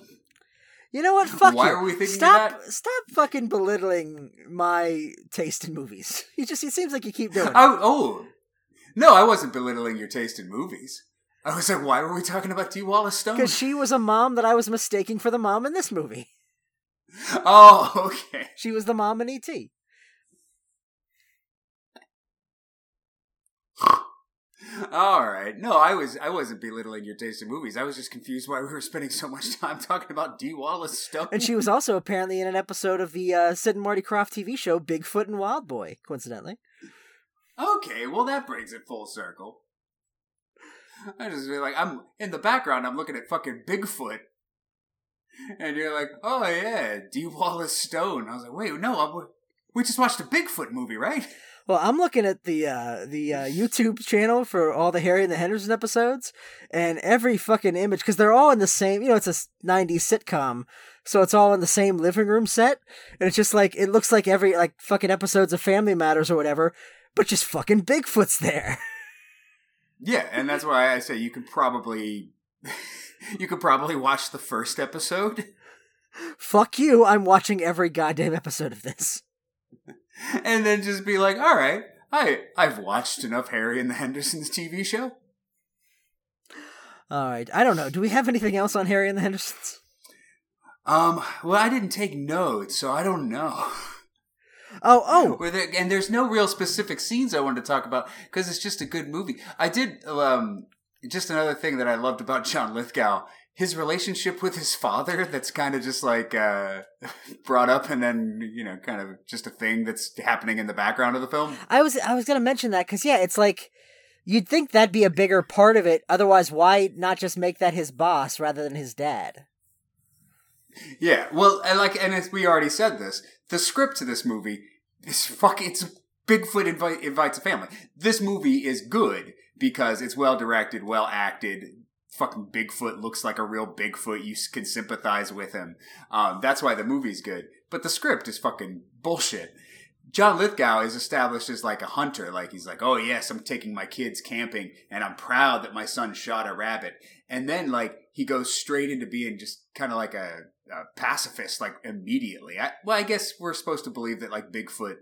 You know what? Fuck Why you. are we thinking stop, that? Stop fucking belittling my taste in movies. You just it seems like you keep doing oh, it. Oh, oh, no, I wasn't belittling your taste in movies. I was like, why were we talking about Dee Wallace Stone? Because she was a mom that I was mistaking for the mom in this movie. Oh, okay. She was the mom in E.T. All right. No, I was I wasn't belittling your taste in movies. I was just confused why we were spending so much time talking about Dee Wallace Stone. And she was also apparently in an episode of the uh, Sid and Marty Krofft TV show Bigfoot and Wild Boy, coincidentally. Okay, well that brings it full circle. I just feel like I'm in the background. I'm looking at fucking Bigfoot, and you're like, "Oh yeah, Dee Wallace Stone." I was like, "Wait, no, I'm, we just watched a Bigfoot movie, right?" Well, I'm looking at the uh, the uh, YouTube channel for all the Harry and the Henderson episodes, and every fucking image because they're all in the same. You know, it's a '90s sitcom, so it's all in the same living room set, and it's just like it looks like every like fucking episodes of Family Matters or whatever. but just fucking Bigfoot's there. Yeah, and that's why I say you could probably you could probably watch the first episode Fuck you, I'm watching every goddamn episode of this. and then just be like, "All right, I I've watched enough Harry and the Hendersons TV show." All right, I don't know. Do we have anything else on Harry and the Hendersons? Um, well, I didn't take notes, so I don't know. Oh, oh, Where there, and there's no real specific scenes I wanted to talk about because it's just a good movie. I did um just another thing that I loved about John Lithgow, his relationship with his father that's kind of just like uh brought up and then, you know, kind of just a thing that's happening in the background of the film. I was I was gonna mention that because yeah, it's like you'd think that'd be a bigger part of it. Otherwise, why not just make that his boss rather than his dad? Yeah, well, and like, and as we already said this, the script to this movie is fucking. It's Bigfoot invite, invites a family. This movie is good because it's well directed, well acted. Fucking Bigfoot looks like a real Bigfoot. You can sympathize with him. Um, that's why the movie's good. But the script is fucking bullshit. John Lithgow is established as like a hunter. Like he's like, oh yes, I'm taking my kids camping, and I'm proud that my son shot a rabbit. And then like he goes straight into being just kind of like a, a pacifist, like immediately. I, well, I guess we're supposed to believe that like Bigfoot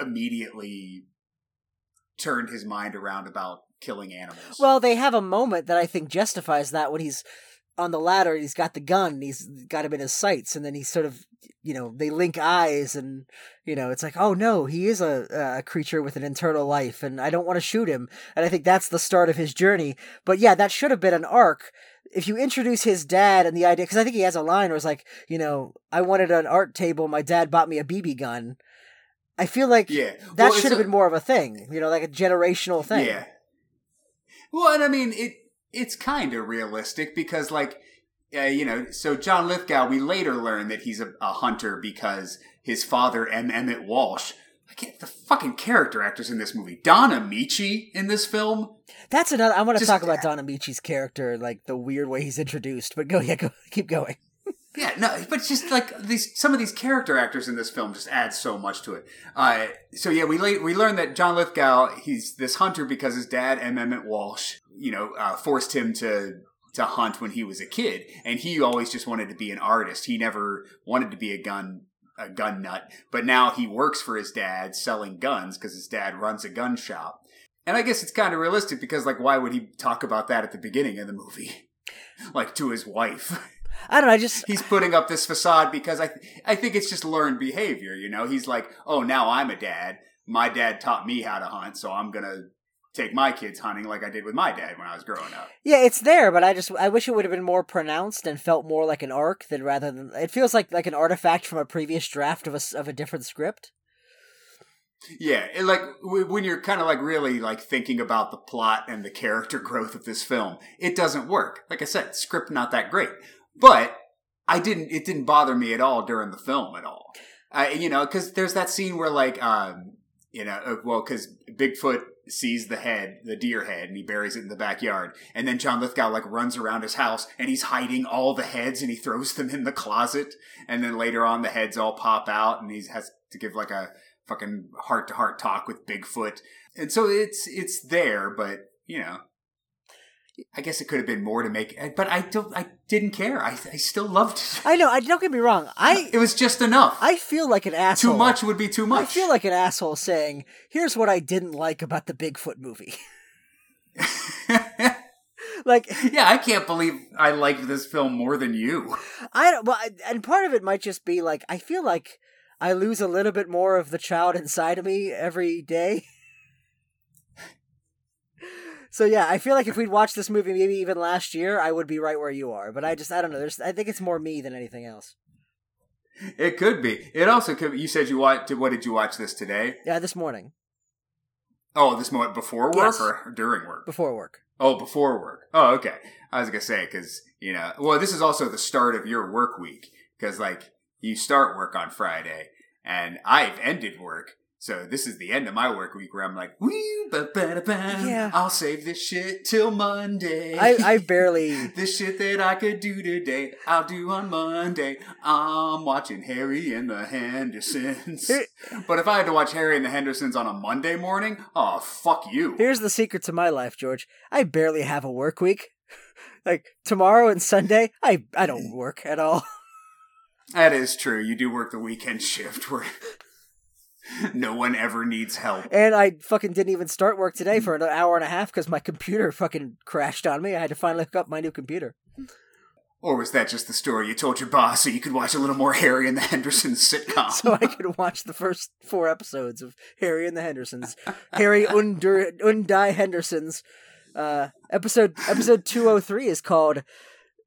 immediately turned his mind around about killing animals. Well, they have a moment that I think justifies that when he's on the ladder, he's got the gun, he's got him in his sights, and then he's sort of, you know, they link eyes, and you know, it's like, oh no, he is a a creature with an internal life, and I don't want to shoot him, and I think that's the start of his journey. But yeah, that should have been an arc. If you introduce his dad and the idea, because I think he has a line where it's like, you know, I wanted an art table, my dad bought me a BB gun. I feel like Yeah. that Well, should have a- been more of a thing, you know, like a generational thing. Yeah. Well, and I mean it. It's kind of realistic because, like, uh, you know, so John Lithgow. We later learn that he's a, a hunter because his father, M. Emmet Walsh. I can't, the fucking character actors in this movie. Don Ameche in this film. That's another. I want to talk about Don Ameche's character, like the weird way he's introduced. But go, yeah, go, keep going. Yeah, no, but it's just like these, some of these character actors in this film just add so much to it. Uh, so yeah, we la- we learned that John Lithgow he's this hunter because his dad, M. Emmet Walsh, you know, uh, forced him to to hunt when he was a kid, and he always just wanted to be an artist. He never wanted to be a gun a gun nut, but now he works for his dad selling guns because his dad runs a gun shop. And I guess it's kind of realistic because like why would he talk about that at the beginning of the movie? like to his wife. I don't know. I just he's putting up this facade because I I think it's just learned behavior. You know, he's like, oh, now I'm a dad. My dad taught me how to hunt, so I'm gonna take my kids hunting like I did with my dad when I was growing up. yeah, it's there, but I just I wish it would have been more pronounced and felt more like an arc than rather than it feels like like an artifact from a previous draft of a of a different script. Yeah, it, like when you're kind of like really like thinking about the plot and the character growth of this film, it doesn't work. Like I said, script not that great, but I didn't. It didn't bother me at all during the film at all. I, you know, because there's that scene where like, um, you know, uh, well, because Bigfoot sees the head, the deer head, and he buries it in the backyard, and then John Lithgow like runs around his house and he's hiding all the heads and he throws them in the closet, and then later on the heads all pop out and he has to give like a fucking heart to heart talk with Bigfoot. And so it's it's there, but you know, I guess it could have been more to make. But I don't. I didn't care. I I still loved it. I know. I don't get me wrong. I It was just enough. I feel like an asshole. too much would be too much. I feel like an asshole saying, "Here's what I didn't like about the Bigfoot movie." like yeah, I can't believe I liked this film more than you. I don't. Well, and part of it might just be like I feel like I lose a little bit more of the child inside of me every day. So yeah, I feel like if we'd watched this movie maybe even last year, I would be right where you are. But I just I don't know. There's I think it's more me than anything else. It could be. It also could. Be. You said you watched. What did you watch this today? Yeah, this morning Oh, this moment before work Yes. or during work? before work. Oh, before work. Oh, okay. I was gonna say because you know, well, this is also the start of your work week because like you start work on Friday, and I've ended work, So this is the end of my work week where I'm like, wee, ba, ba, da, ba. Yeah. I'll save this shit till Monday. I, I barely. this shit that I could do today, I'll do on Monday. I'm watching Harry and the Hendersons. Here- but if I had to watch Harry and the Hendersons on a Monday morning, oh fuck you. Here's the secret to my life, George. I barely have a work week. like tomorrow and Sunday, I I don't work at all. That is true. You do work the weekend shift where no one ever needs help. And I fucking didn't even start work today for an hour and a half because my computer fucking crashed on me. I had to finally hook up my new computer. Or was that just the story you told your boss so you could watch a little more Harry and the Hendersons sitcom? so I could watch the first four episodes of Harry and the Hendersons. Harry Under Undie Hendersons. Uh, episode episode two oh three is called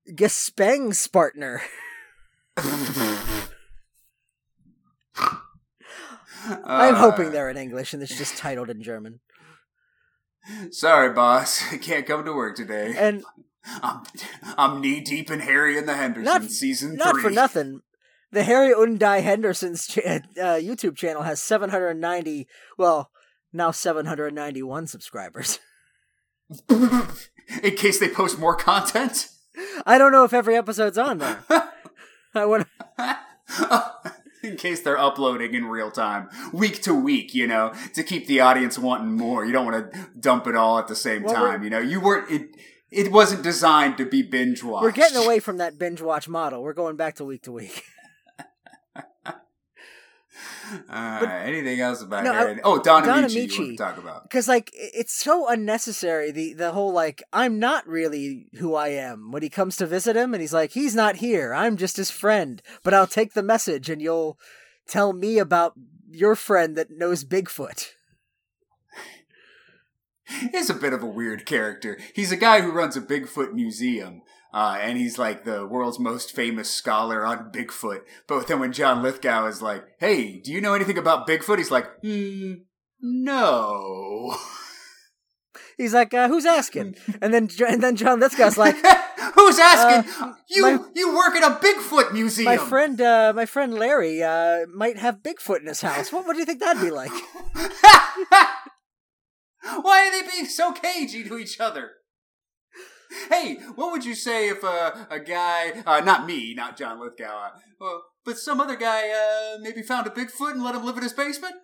Gespeng Spartner. I'm hoping they're in English and it's just titled in German. Sorry, boss. I can't come to work today. And I'm, I'm knee deep in Harry and the Hendersons not season not three. for nothing. The Harry Undie Henderson's cha- uh, YouTube channel has 790, well, now 791 subscribers. in case they post more content. I don't know if every episode's on there. I want in case they're uploading in real time, week to week, you know, to keep the audience wanting more. You don't want to dump it all at the same Well, time, you know. You weren't it. It wasn't designed to be binge watched. We're getting away from that binge watch model. We're going back to week to week. Uh, anything else about No, Harry? oh, Don Don Ameche, you want to talk about? Because like it's so unnecessary. The the whole like I'm not really who I am when he comes to visit him, and he's like he's not here. I'm just his friend, but I'll take the message, and you'll tell me about your friend that knows Bigfoot. He's a bit of a weird character. He's a guy who runs a Bigfoot museum, uh, and he's like the world's most famous scholar on Bigfoot. But then when John Lithgow is like, "Hey, do you know anything about Bigfoot?" He's like, hmm, "No." He's like, uh, "Who's asking?" And then and then John Lithgow's like, Who's asking? Uh, you my- you work at a Bigfoot museum. "My friend, uh, my friend Larry, uh, might have Bigfoot in his house. What, what do you think that'd be like?" Why are they being so cagey to each other? Hey, what would you say if uh, a guy, uh, not me, not John Lithgow, uh, but some other guy uh, maybe found a Bigfoot and let him live in his basement?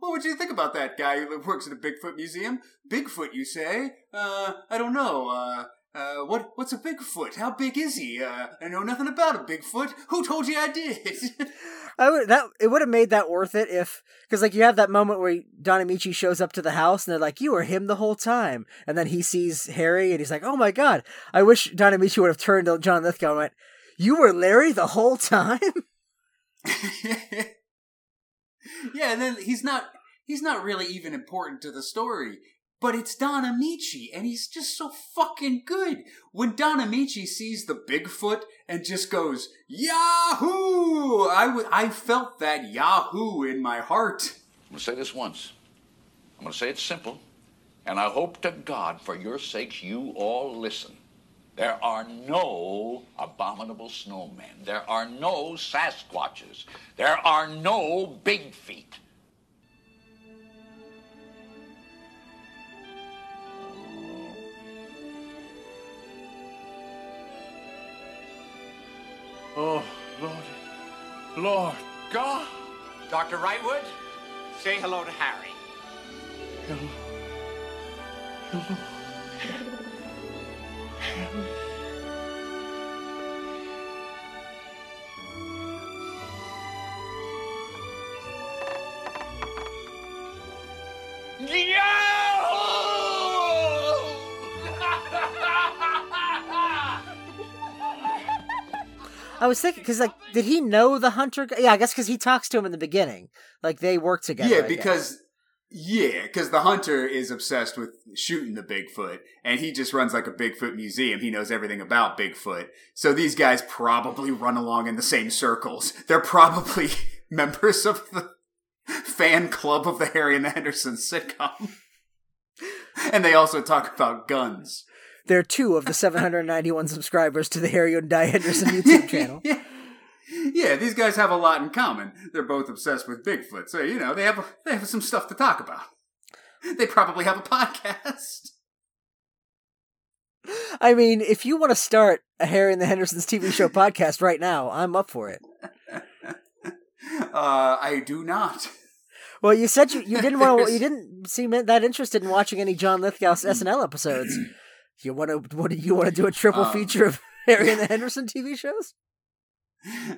What would you think about that guy who works at a Bigfoot museum? Bigfoot, you say? Uh, I don't know. Uh, what what's a Bigfoot? How big is he? Uh, I know nothing about a Bigfoot. Who told you I did? I would that it would have made that worth it if because like you have that moment where Don Ameche shows up to the house and they're like, "You were him the whole time," and then he sees Harry and he's like, "Oh my god!" I wish Don Ameche would have turned to John Lithgow and went, "You were Larry the whole time." yeah, and then he's not he's not really even important to the story. But it's Don Ameche, and he's just so fucking good. When Don Ameche sees the Bigfoot and just goes, Yahoo! I, w- I felt that Yahoo in my heart. I'm to say this once. I'm to say it simple. And I hope to God, for your sakes, you all listen. There are no abominable snowmen. There are no Sasquatches. There are no big feet. Oh, Lord. Lord God. Dr. Wrightwood, say hello to Harry. Hello. Hello. I was thinking because like, did he know the hunter? guy? Yeah, I guess because he talks to him in the beginning. Like they work together. Yeah, because yeah, because the hunter is obsessed with shooting the Bigfoot, and he just runs like a Bigfoot museum. He knows everything about Bigfoot. So these guys probably run along in the same circles. They're probably members of the fan club of the Harry and the Henderson sitcom. and they also talk about guns. They're two of the 791 subscribers to the Harry and Di Henderson YouTube channel. yeah, these guys have a lot in common. They're both obsessed with Bigfoot, so you know they have they have some stuff to talk about. They probably have a podcast. I mean, if you want to start a Harry and the Hendersons TV show podcast right now, I'm up for it. Uh, I do not. Well, you said you, you didn't want to, you didn't seem that interested in watching any John Lithgow's SNL episodes. You want to what do you want to do a triple Um, feature of Harry and the Henderson TV shows?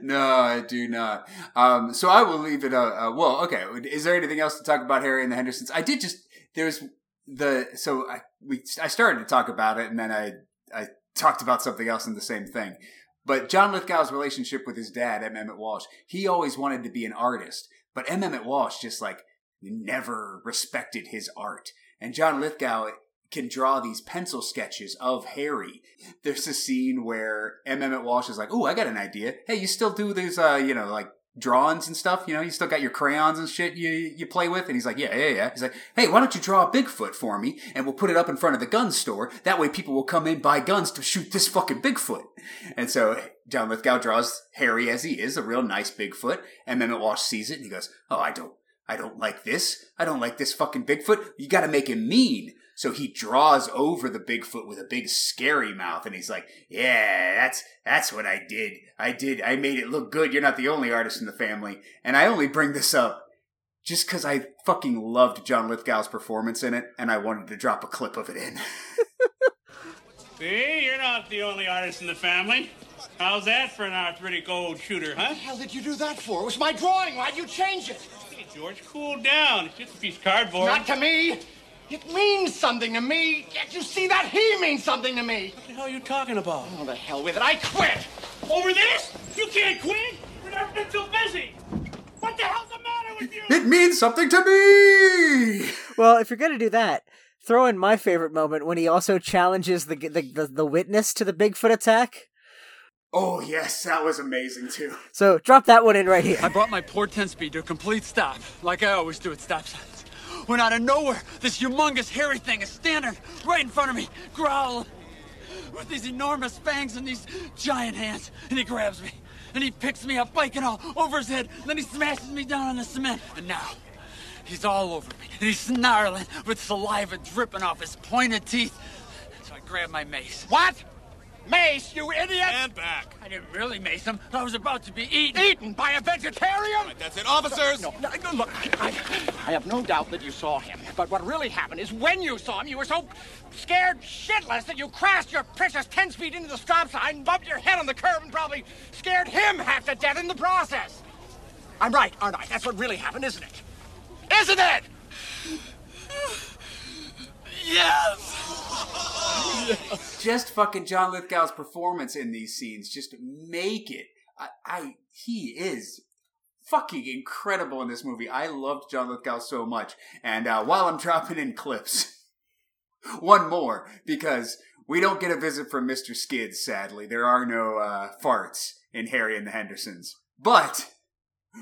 No, I do not. Um, so I will leave it. Uh, uh, well, okay. Is there anything else to talk about Harry and the Hendersons? I did just there's the so I we I started to talk about it and then I I talked about something else in the same thing. But John Lithgow's relationship with his dad, M. Emmet Walsh, he always wanted to be an artist, but M. Emmet Walsh just like never respected his art. And John Lithgow can draw these pencil sketches of Harry. There's a scene where M. Emmet Walsh is like, "Oh, I got an idea. Hey, you still do these, uh, you know, like drawings and stuff? You know, you still got your crayons and shit you you play with?" And he's like, "Yeah, yeah, yeah." He's like, "Hey, why don't you draw a Bigfoot for me, and we'll put it up in front of the gun store. That way, people will come in buy guns to shoot this fucking Bigfoot." And so John Lithgow draws Harry as he is, a real nice Bigfoot. And Emmet Walsh sees it and he goes, "Oh, I don't." I don't like this. I don't like this fucking Bigfoot. You gotta make him mean. So he draws over the Bigfoot with a big scary mouth and he's like, Yeah, that's that's what I did. I did I made it look good. You're not the only artist in the family. And I only bring this up just because I fucking loved John Lithgow's performance in it and I wanted to drop a clip of it in. See, you're not the only artist in the family. How's that for an arthritic old shooter, huh? What the hell did you do that for? It was my drawing. Why'd you change it? Hey, George, cool down. It's just a piece of cardboard. Not to me. It means something to me. Can't you see that? He means something to me. What the hell are you talking about? Oh, the hell with it. I quit. Over this? You can't quit. We've never been so busy. What the hell's the matter with you? it means something to me! Well, if you're gonna do that, throw in my favorite moment when he also challenges the the the, the witness to the Bigfoot attack. Oh, yes, that was amazing too. So drop that one in right here. I brought my poor 10 speed to a complete stop, like I always do at stop signs. When out of nowhere, this humongous hairy thing is standing right in front of me, growling, with these enormous fangs and these giant hands. And he grabs me, and he picks me up, biking all over his head, and then he smashes me down on the cement. And now, he's all over me, and he's snarling with saliva dripping off his pointed teeth. So I grab my mace. What? Mace, you idiot! Stand back. I didn't really mace him. I was about to be eaten. Eaten by a vegetarian? That's it, officers. No, no, no, look, I, I have no doubt that you saw him. But what really happened is when you saw him, you were so scared shitless that you crashed your precious 10 speed into the stop sign, bumped your head on the curb, and probably scared him half to death in the process. I'm right, aren't I? That's what really happened, isn't it? Isn't it? Yes! just fucking John Lithgow's performance in these scenes just make it. I, I he is fucking incredible in this movie. I loved John Lithgow so much. And uh, while I'm dropping in clips, one more because we don't get a visit from Mr. Skids. Sadly, there are no uh, farts in Harry and the Hendersons, but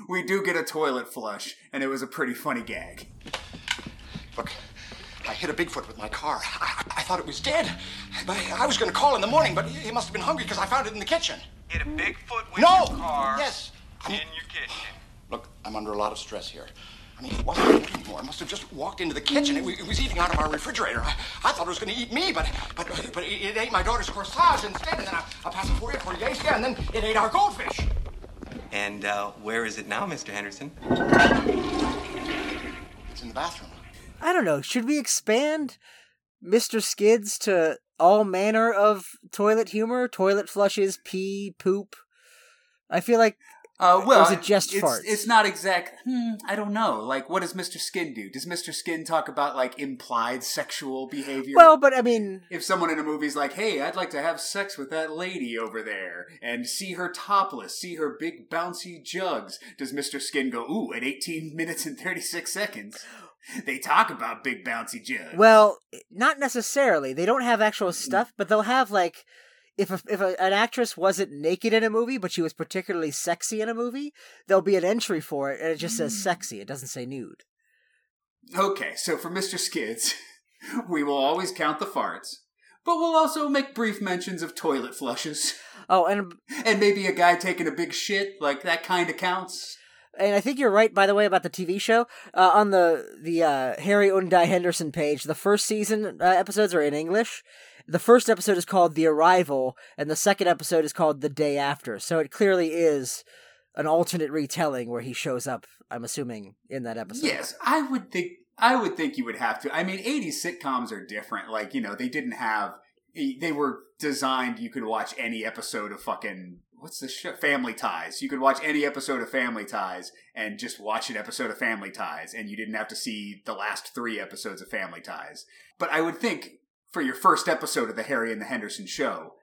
we do get a toilet flush, and it was a pretty funny gag. Look, I hit a Bigfoot with my car. I, I thought it was dead. But I was going to call in the morning, but he must have been hungry because I found it in the kitchen. Hit a Bigfoot with No! your car Yes. in your kitchen. Look, I'm under a lot of stress here. I mean, it wasn't food anymore. It must have just walked into the kitchen. It, it was eating out of our refrigerator. I, I thought it was going to eat me, but but but it, it ate my daughter's corsage instead, and then I, I passed it for you for days, yeah, and then it ate our goldfish. And uh, where is it now, Mr. Henderson? It's in the bathroom. I don't know. Should we expand Mr. Skids to all manner of toilet humor? Toilet flushes, pee, poop. I feel like. Uh, well, or is it just it's, farts? It's not exact. Hmm, I don't know. Like, what does Mr. Skin do? Does Mr. Skin talk about like implied sexual behavior? Well, but I mean, if someone in a movie's like, "Hey, I'd like to have sex with that lady over there and see her topless, see her big bouncy jugs," does Mr. Skin go, "Ooh, at 18 minutes and 36 seconds"? They talk about big bouncy jugs. well, not necessarily. They don't have actual mm. stuff, but they'll have like. If a, if a, an actress wasn't naked in a movie, but she was particularly sexy in a movie, there'll be an entry for it, and it just says mm. sexy. It doesn't say nude. Okay, so for Mr. Skids, we will always count the farts, But we'll also make brief mentions of toilet flushes. Oh, and and maybe a guy taking a big shit, like that kind of counts. And I think you're right, by the way, about the TV show. Uh, on the the uh, Harry Undai Henderson page, the first season uh, episodes are in English. The first episode is called The Arrival, and the second episode is called The Day After. So it clearly is an alternate retelling where he shows up. I'm assuming in that episode. Yes, I would think. I would think you would have to. I mean, 80s sitcoms are different. Like you know, they didn't have. They were designed. You could watch any episode of fucking what's the show? Family Ties. You could watch any episode of Family Ties and just watch an episode of Family Ties, and you didn't have to see the last three episodes of Family Ties. But I would think for your first episode of the Harry and the Henderson show,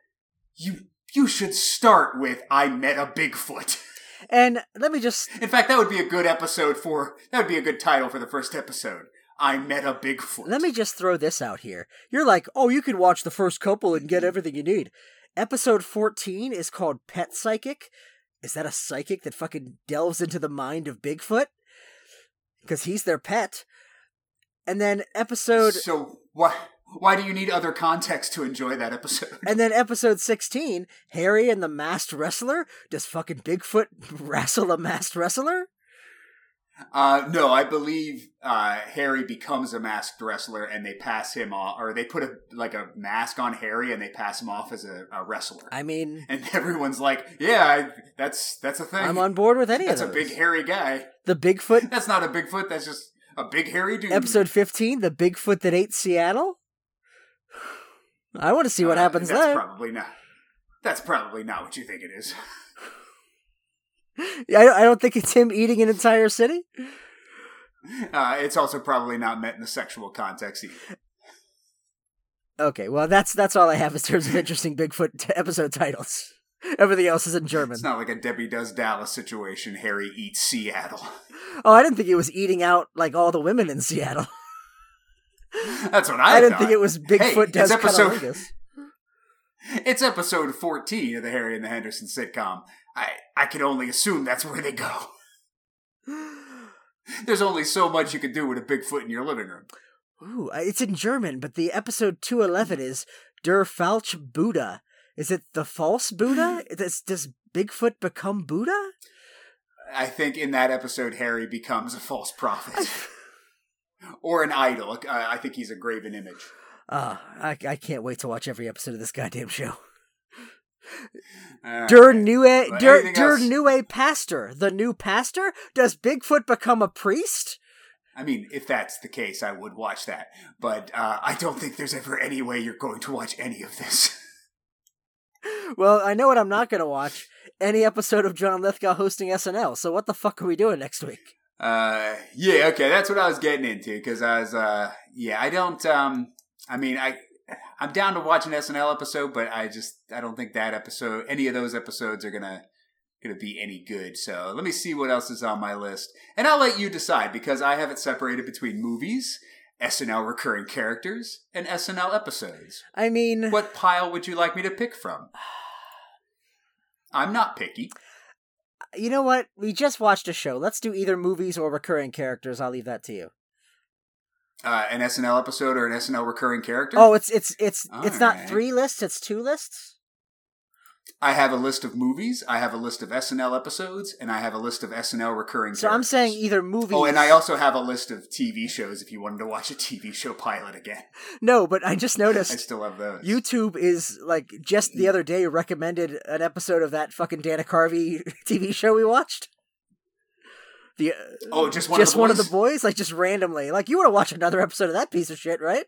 you you should start with "I met a Bigfoot." And let me just. In fact, that would be a good episode for. That would be a good title for the first episode. I met a Bigfoot. Let me just throw this out here. You're like, oh, you can watch the first couple and get everything you need. Episode 14 is called Pet Psychic. Is that a psychic that fucking delves into the mind of Bigfoot? Because he's their pet. And then episode. So, what? Why do you need other context to enjoy that episode? And then episode 16, Harry and the Masked Wrestler? Does fucking Bigfoot wrestle a masked wrestler? Uh, no, I believe uh, Harry becomes a masked wrestler, and they pass him off, or they put a like a mask on Harry, and they pass him off as a, a wrestler. I mean, and everyone's like, "Yeah, I, that's that's a thing." I'm on board with any that's of a big hairy guy. The Bigfoot. That's not a Bigfoot. That's just a big hairy dude. Episode 15, The Bigfoot That Ate Seattle? I want to see what Uh, happens that's there. Probably not. That's probably not what you think it is. I don't- I don't think it's him eating an entire city. Uh, it's also probably not meant in a sexual context either. Okay, well that's that's all I have in terms of interesting Bigfoot t- episode titles. Everything else is in German. It's not like a Debbie Does Dallas situation. Harry eats Seattle. Oh, I didn't think it was eating out like all the women in Seattle. That's what I. I didn't thought. think it was Bigfoot Hey, does it's episode. cunnilingus. It's episode fourteen of the Harry and the Henderson sitcom. I I can only assume that's where they go. There's only so much you can do with a Bigfoot in your living room. Ooh, uh, it's in German, but the episode 211 is Der Falsch Buddha. Is it the false Buddha? Does, does Bigfoot become Buddha? I think in that episode, Harry becomes a false prophet or an idol. Uh, I think he's a graven image. Ah, I, I can't wait to watch every episode of this goddamn show. Der right. Neue, Der, Der? Neue Pastor. The new pastor? Does Bigfoot become a priest? I mean, if that's the case, I would watch that. But uh, I don't think there's ever any way you're going to watch any of this. Well, I know what I'm not going to watch. Any episode of John Lithgow hosting SNL. So what the fuck are we doing next week? Uh, yeah, okay, that's what I was getting into because I was, uh, yeah, I don't, um, I mean, I, I'm down to watch an SNL episode, but I just, I don't think that episode, any of those episodes are gonna, gonna be any good. So let me see what else is on my list, and I'll let you decide because I have it separated between movies, SNL recurring characters, and SNL episodes. I mean, what pile would you like me to pick from? I'm not picky. You know what? We just watched a show. Let's do either movies or recurring characters. I'll leave that to you. Uh, an SNL episode or an SNL recurring character? Oh, it's it's it's it's not three lists, it's two lists. I have a list of movies, I have a list of SNL episodes, and I have a list of SNL recurring So I'm saying either movies. Oh, and I also have a list of TV shows if you wanted to watch a TV show pilot again. No, but I just noticed. I still have those. YouTube is like just the other day recommended an episode of that fucking Dana Carvey TV show we watched. The Oh, just one just of the one of boys? the boys, like just randomly. Like you want to watch another episode of that piece of shit, right?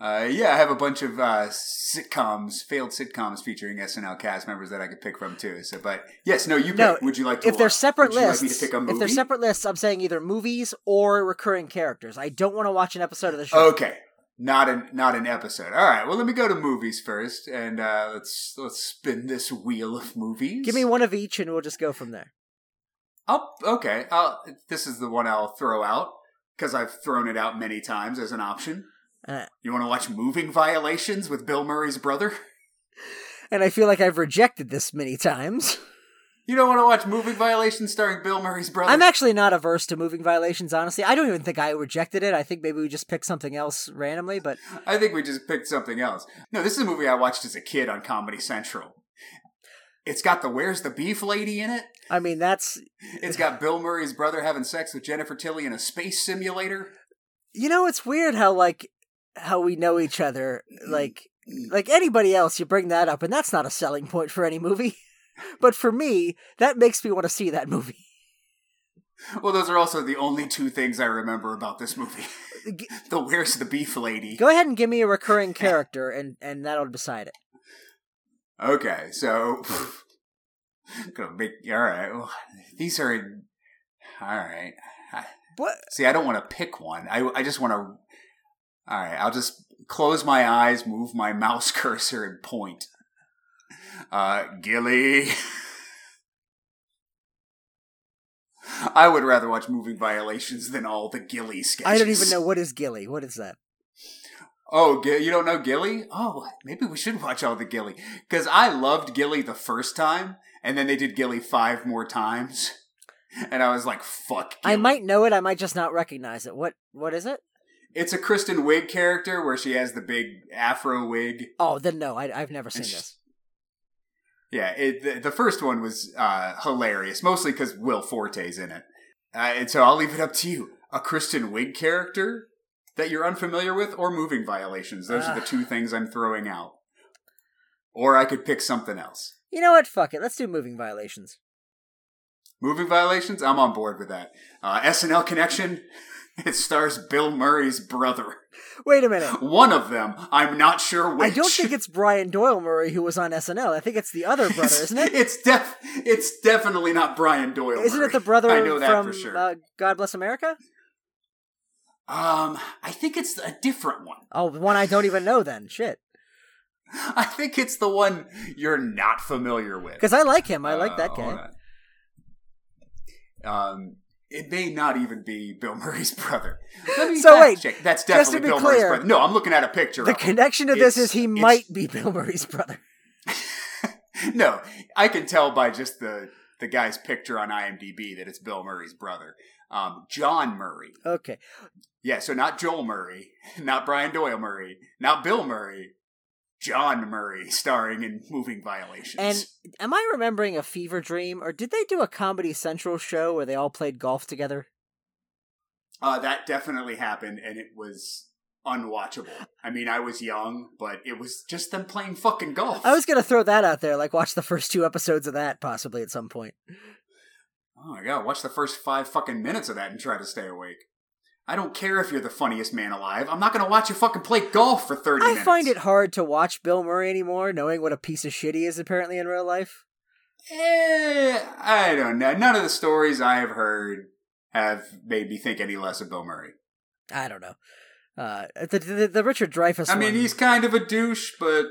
Uh, yeah, I have a bunch of uh, sitcoms, failed sitcoms featuring SNL cast members that I could pick from too. So, but yes, no, you pick. No, would you like to? if they're separate lists, like me to pick a movie? if they're separate lists, I'm saying either movies or recurring characters. I don't want to watch an episode of the show. Okay, not an not an episode. All right. Well, let me go to movies first, and uh, let's let's spin this wheel of movies. Give me one of each, and we'll just go from there. I'll, okay. I'll, this is the one I'll throw out because I've thrown it out many times as an option. Uh, You want to watch Moving Violations with Bill Murray's brother? and I feel like I've rejected this many times. You don't want to watch Moving Violations starring Bill Murray's brother? I'm actually not averse to moving violations, honestly. I don't even think I rejected it. I think maybe we just picked something else randomly, but I think we just picked something else. No, this is a movie I watched as a kid on Comedy Central. It's got the Where's the Beef lady in it. I mean, that's. It's got Bill Murray's brother having sex with Jennifer Tilly in a space simulator. You know, it's weird how, like, how we know each other. Like, like anybody else, you bring that up, and that's not a selling point for any movie. But for me, that makes me want to see that movie. Well, those are also the only two things I remember about this movie. the Where's the Beef lady. Go ahead and give me a recurring character, and, and that'll decide it. Okay, so gonna make all right. Well, these are all right. What? See, I don't want to pick one. I I just want to. All right, I'll just close my eyes, move my mouse cursor, and point. Uh, Gilly. I would rather watch Moving Violations than all the Gilly sketches. I don't even know what is Gilly. What is that? Oh, you don't know Gilly? Oh, maybe we should watch all the Gilly because I loved Gilly the first time, and then they did Gilly five more times, and I was like, "Fuck." I might know it. I might just not recognize it. What? What is it? It's a Kristen Wiig character where she has the big afro wig. Oh, then no. I, I've never seen she- this. Yeah, it, the, the first one was uh, hilarious, mostly because Will Forte's in it. Uh, and so I'll leave it up to you. A Kristen Wiig character that you're unfamiliar with, or moving violations. Those are the two things I'm throwing out. Or I could pick something else. You know what? Fuck it. Let's do moving violations. Moving violations? I'm on board with that. Uh, SNL Connection? It stars Bill Murray's brother. Wait a minute. One of them, I'm not sure which. I don't think it's Brian Doyle Murray who was on SNL. I think it's the other brother, isn't it? It's def. It's definitely not Brian Doyle. Isn't Murray. it the brother I know that from for sure. uh, God Bless America? Um, I think it's a different one. Oh, one I don't even know. Then shit. I think it's the one you're not familiar with. Because I like him. I like Uh, that guy. Um, it may not even be Bill Murray's brother. So wait, check. that's just to definitely be Bill Murray's clear, brother. No, I'm looking at a picture. The connection to this is he might be Bill Murray's brother. No, I can tell by just the the guy's picture on IMDb that it's Bill Murray's brother. Um, John Murray. Okay. Yeah, so not Joel Murray, not Brian Doyle Murray, not Bill Murray, John Murray, starring in Moving Violations. And am I remembering a fever dream, or did they do a Comedy Central show where they all played golf together? Uh, that definitely happened, and it was unwatchable. I mean, I was young, but it was just them playing fucking golf. I was gonna throw that out there, like watch the first two episodes of that possibly at some point. Oh my god, watch the first five fucking minutes of that and try to stay awake. I don't care if you're the funniest man alive. I'm not gonna watch you fucking play golf for 30 I minutes. find it hard to watch Bill Murray anymore, knowing what a piece of shit he is apparently in real life. Eh, I don't know. None of the stories I have heard have made me think any less of Bill Murray. I don't know. Uh, the, the, the Richard Dreyfuss. I mean, one, he's kind of a douche, but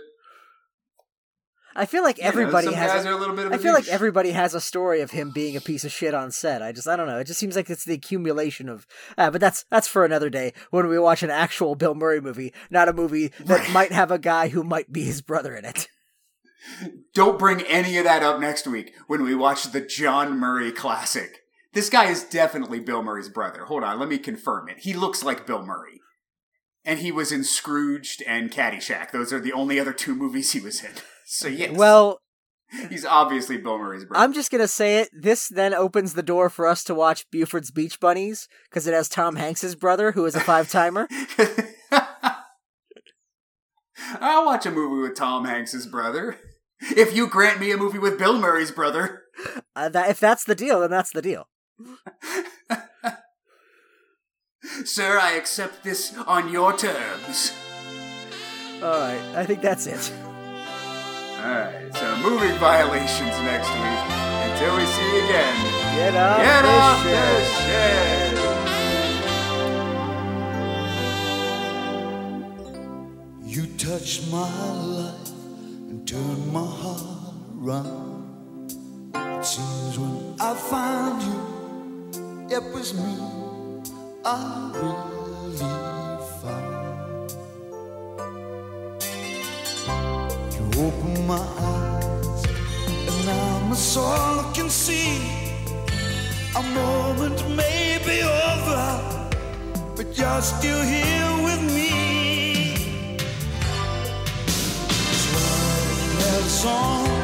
I feel like you know, everybody some has. guys a little bit of I feel like everybody has a story of him being a piece of shit on set. I just, I don't know. It just seems like it's the accumulation of. Uh, but that's that's for another day when we watch an actual Bill Murray movie, not a movie that might have a guy who might be his brother in it. Don't bring any of that up next week when we watch the John Murray classic. This guy is definitely Bill Murray's brother. Hold on, let me confirm it. He looks like Bill Murray. And he was in Scrooged and Caddyshack. Those are the only other two movies he was in. So yes. Well, he's obviously Bill Murray's brother. I'm just gonna say it. This then opens the door for us to watch Buford's Beach Bunnies because it has Tom Hanks's brother, who is a five timer. I'll watch a movie with Tom Hanks's brother. If you grant me a movie with Bill Murray's brother. Uh, that, if that's the deal, then that's the deal. Sir, I accept this on your terms. All right, I think that's it. Alright, so moving violations next week. Until we see you again. Get off Get the off shed. the shed. You touched my life and turned my heart around. It seems when I found you, it was me I really Opened my eyes, and now promise all can see. A moment may be over, but you're still here with me. As love lives.